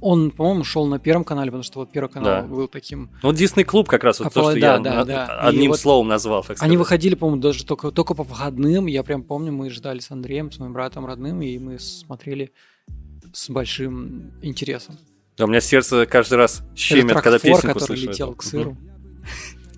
Он, по-моему, шел на первом канале, потому что вот первый канал Да. был таким. Ну, Дисней клуб как раз вот А, то, что да, я да, на- да. И одним вот словом назвал, так Они выходили, по-моему, даже только, только по выходным. Я прям помню, мы ждали с Андреем, с моим братом родным, и мы смотрели с большим интересом. Да, у меня сердце каждый раз щемит, когда песенку который слышу. летел к сыру.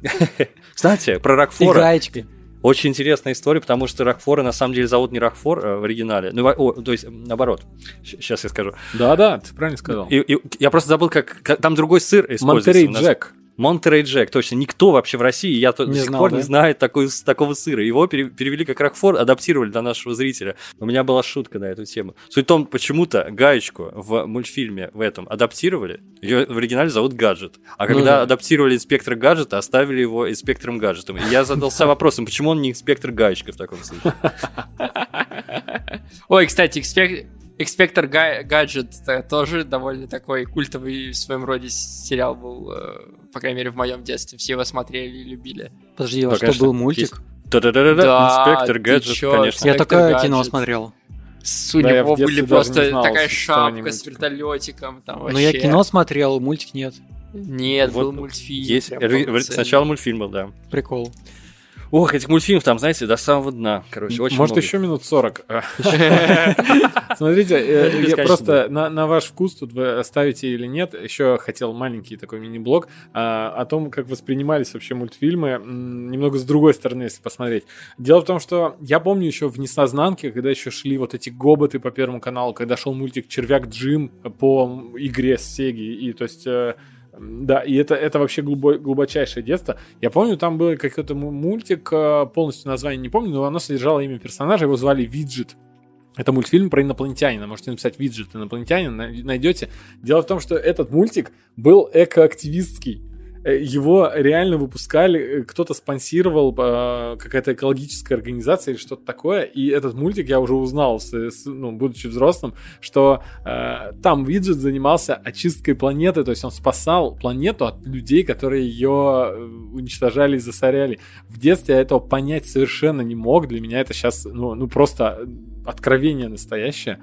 Кстати, про И Рокфора. гаечкой. Очень интересная история, потому что Рокфора на самом деле зовут не Рокфор э, в оригинале. Ну, о, то есть, наоборот. Сейчас я скажу. Да-да, ты правильно сказал. И, и я просто забыл, как, как- там другой сыр используется. Монтерей Джек. Монтерей Джек, точно. Никто вообще в России, я Не до сих знал, пор да? не знает такой, такого сыра. Его пере- перевели как Рокфор, адаптировали для нашего зрителя. У меня была шутка на эту тему. Суть в том, почему-то гаечку в мультфильме в этом адаптировали. Ее в оригинале зовут Гаджет. А Ну когда да. адаптировали инспектора Гаджета, оставили его инспектором Гаджетом. И я задался вопросом, почему он не инспектор Гаечка в таком случае? Ой, кстати, Инспектор Га- Гаджет э, тоже довольно такой культовый в своем роде сериал был, э, по крайней мере, в моем детстве. Все его смотрели и любили. Подожди, а Да, что был мультик? Да-да-да-да, Да, инспектор Гаджет, конечно. Я только кино смотрел. С- У Да, него были просто знал такая шапка с вертолетиком. Там Но я кино смотрел, мультик нет. Нет, Вот был мультфильм. Есть. Сначала мультфильм был, да. Прикол. Ох, этих мультфильмов там, знаете, до самого дна. Короче, очень Может, много. еще минут 40. Смотрите, э, я просто на, ваш вкус, тут вы ставите или нет, еще хотел маленький такой мини-блог а, о том, как воспринимались вообще мультфильмы, немного с другой стороны, если посмотреть. Дело в том, что я помню еще в «Несознанке», когда еще шли вот эти гоботы по Первому каналу, когда шел мультик «Червяк Джим» по игре с Сеги, и то есть... да, и это, это вообще глубо- глубочайшее детство. Я помню, там был какой-то мультик, э, полностью название не помню, но оно содержало имя персонажа, его звали Виджет. Это мультфильм про инопланетянина. Можете написать виджет инопланетянин, най- найдете. Дело в том, что этот мультик был экоактивистский. Э, Его реально выпускали, э, кто-то спонсировал, э, какая-то экологическая организация или что-то такое. И этот мультик я уже узнал, ну, будучи взрослым, что там виджет занимался очисткой планеты, то есть он спасал планету от людей, которые ее уничтожали и засоряли. В детстве я этого понять совершенно не мог. Для меня это сейчас ну, ну просто откровение настоящее.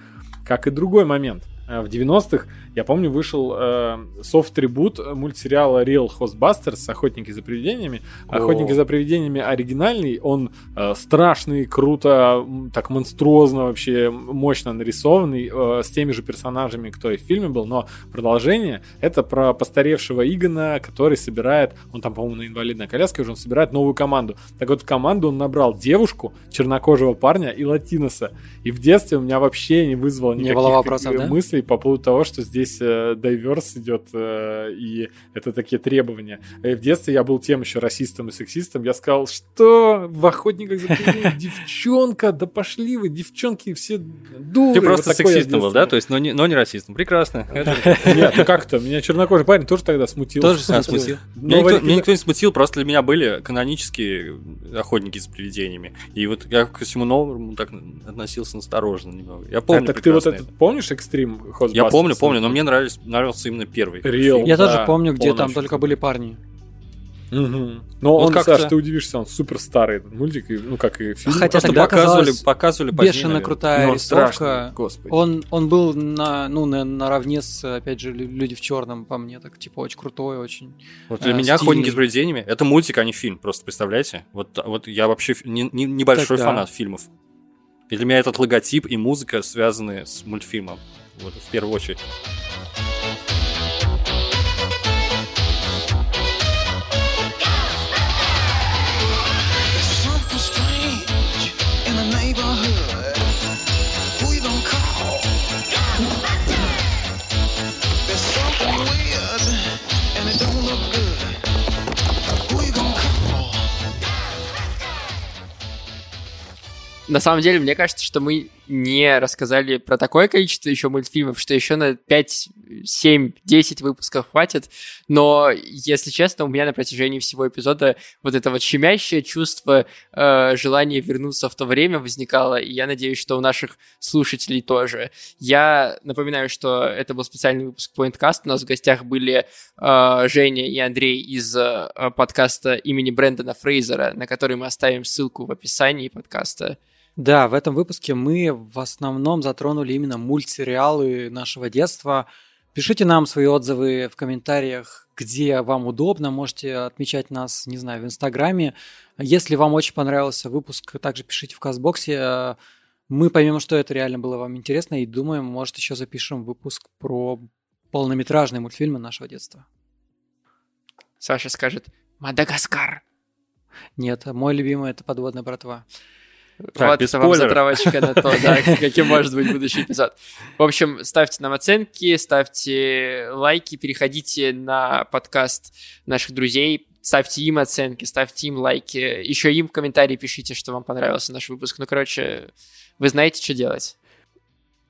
Как и другой момент. В 90-х, я помню, вышел э, софт-трибут мультсериала Real Hostbusters «Охотники за привидениями». «Охотники за привидениями» оригинальный, он э, страшный, круто, так монструозно вообще, мощно нарисованный, э, с теми же персонажами, кто и в фильме был, но продолжение — это про постаревшего Игона, который собирает, он там, по-моему, на инвалидной коляске уже, он собирает новую команду. Так вот, в команду он набрал девушку, чернокожего парня и латиноса. И в детстве у меня вообще не вызвало Не никаких было вопросов, э, да? мыслей по поводу того, что здесь э, дайверс идет, и это такие требования. Э, в детстве я был тем еще расистом и сексистом. Я сказал, что в охотниках за девчонка, да пошли вы, девчонки все дуры. Ты просто Вот сексистом был, да? То есть, но не, но не расистом. Прекрасно. Нет, ну как-то, меня чернокожий парень тоже тогда смутил. Тоже смутил. Но Меня никто, не смутил, просто для меня были канонические охотники за привидениями. И вот я ко всему новому так относился осторожно немного. Я помню А, так ты вот этот помнишь экстрим? Я помню, помню, но мне нравились, нравился именно первый. Real. Я Да, тоже помню, где там очень только были парни. Мгм. Но Вот он, как-то- Саш, ты удивишься, он супер старый мультик, и, ну как и фильм. Хотя Просто тогда показывали, показывали позднее, Бешено наверное. крутая Но он рисовка. страшный, господи. Он, он был на, ну, на, наравне с, опять же, лю- люди в черном, по мне, так, типа, очень крутой, очень. Вот для э, меня стильный. «Охотники за привидениями» — это мультик, а не фильм, просто представляете? Вот, вот я вообще не- не- небольшой Тогда. фанат фильмов. И для меня этот логотип и музыка связаны с мультфильмом. Вот, в первую очередь. На самом деле, мне кажется, что мы не рассказали про такое количество еще мультфильмов, что еще на 5, 7, 10 выпусков хватит. Но, если честно, у меня на протяжении всего эпизода вот это вот щемящее чувство э, желания вернуться в то время возникало, и я надеюсь, что у наших слушателей тоже. Я напоминаю, что это был специальный выпуск Pointcast. У нас в гостях были э, Женя и Андрей из э, подкаста имени Брэндона Фрейзера, на который мы оставим ссылку в описании подкаста. Да, в этом выпуске мы в основном затронули именно мультсериалы нашего детства. Пишите нам свои отзывы в комментариях, где вам удобно. Можете отмечать нас, не знаю, в Инстаграме. Если вам очень понравился выпуск, также пишите в Казбоксе. Мы поймем, что это реально было вам интересно, и думаем, может, еще запишем выпуск про полнометражные мультфильмы нашего детства. Саша скажет «Мадагаскар». Нет, мой любимый это подводная братва. Так, вот без это вам спойлеров. затравочка на то, да, каким может быть будущий эпизод. В общем, ставьте нам оценки, ставьте лайки, переходите на подкаст наших друзей, ставьте им оценки, ставьте им лайки, еще им в комментарии пишите, что вам понравился наш выпуск. Ну, короче, вы знаете, что делать.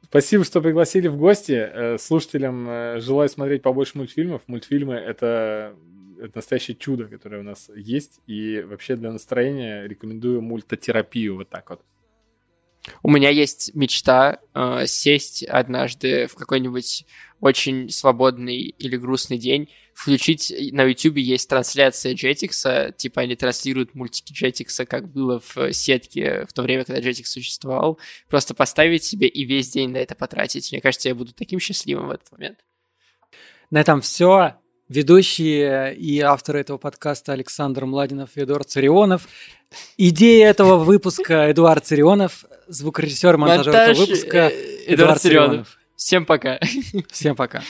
Спасибо, что пригласили в гости. Э, Слушателям э, желаю смотреть побольше мультфильмов. Мультфильмы — это, это настоящее чудо, которое у нас есть. И вообще для настроения рекомендую мультотерапию вот так вот. У меня есть мечта э, сесть однажды в какой-нибудь очень свободный или грустный день, включить на YouTube есть трансляция Jetix, типа они транслируют мультики Jetix, как было в сетке в то время, когда Jetix существовал, просто поставить себе и весь день на это потратить. Мне кажется, я буду таким счастливым в этот момент. На этом все. Ведущие и авторы этого подкаста Александр Младинов и Эдуард Царионов. Идея этого выпуска Эдуард Царионов, звукорежиссер, монтажер Монтаж, этого выпуска э, Эдуард Царионов. Всем пока. Всем пока.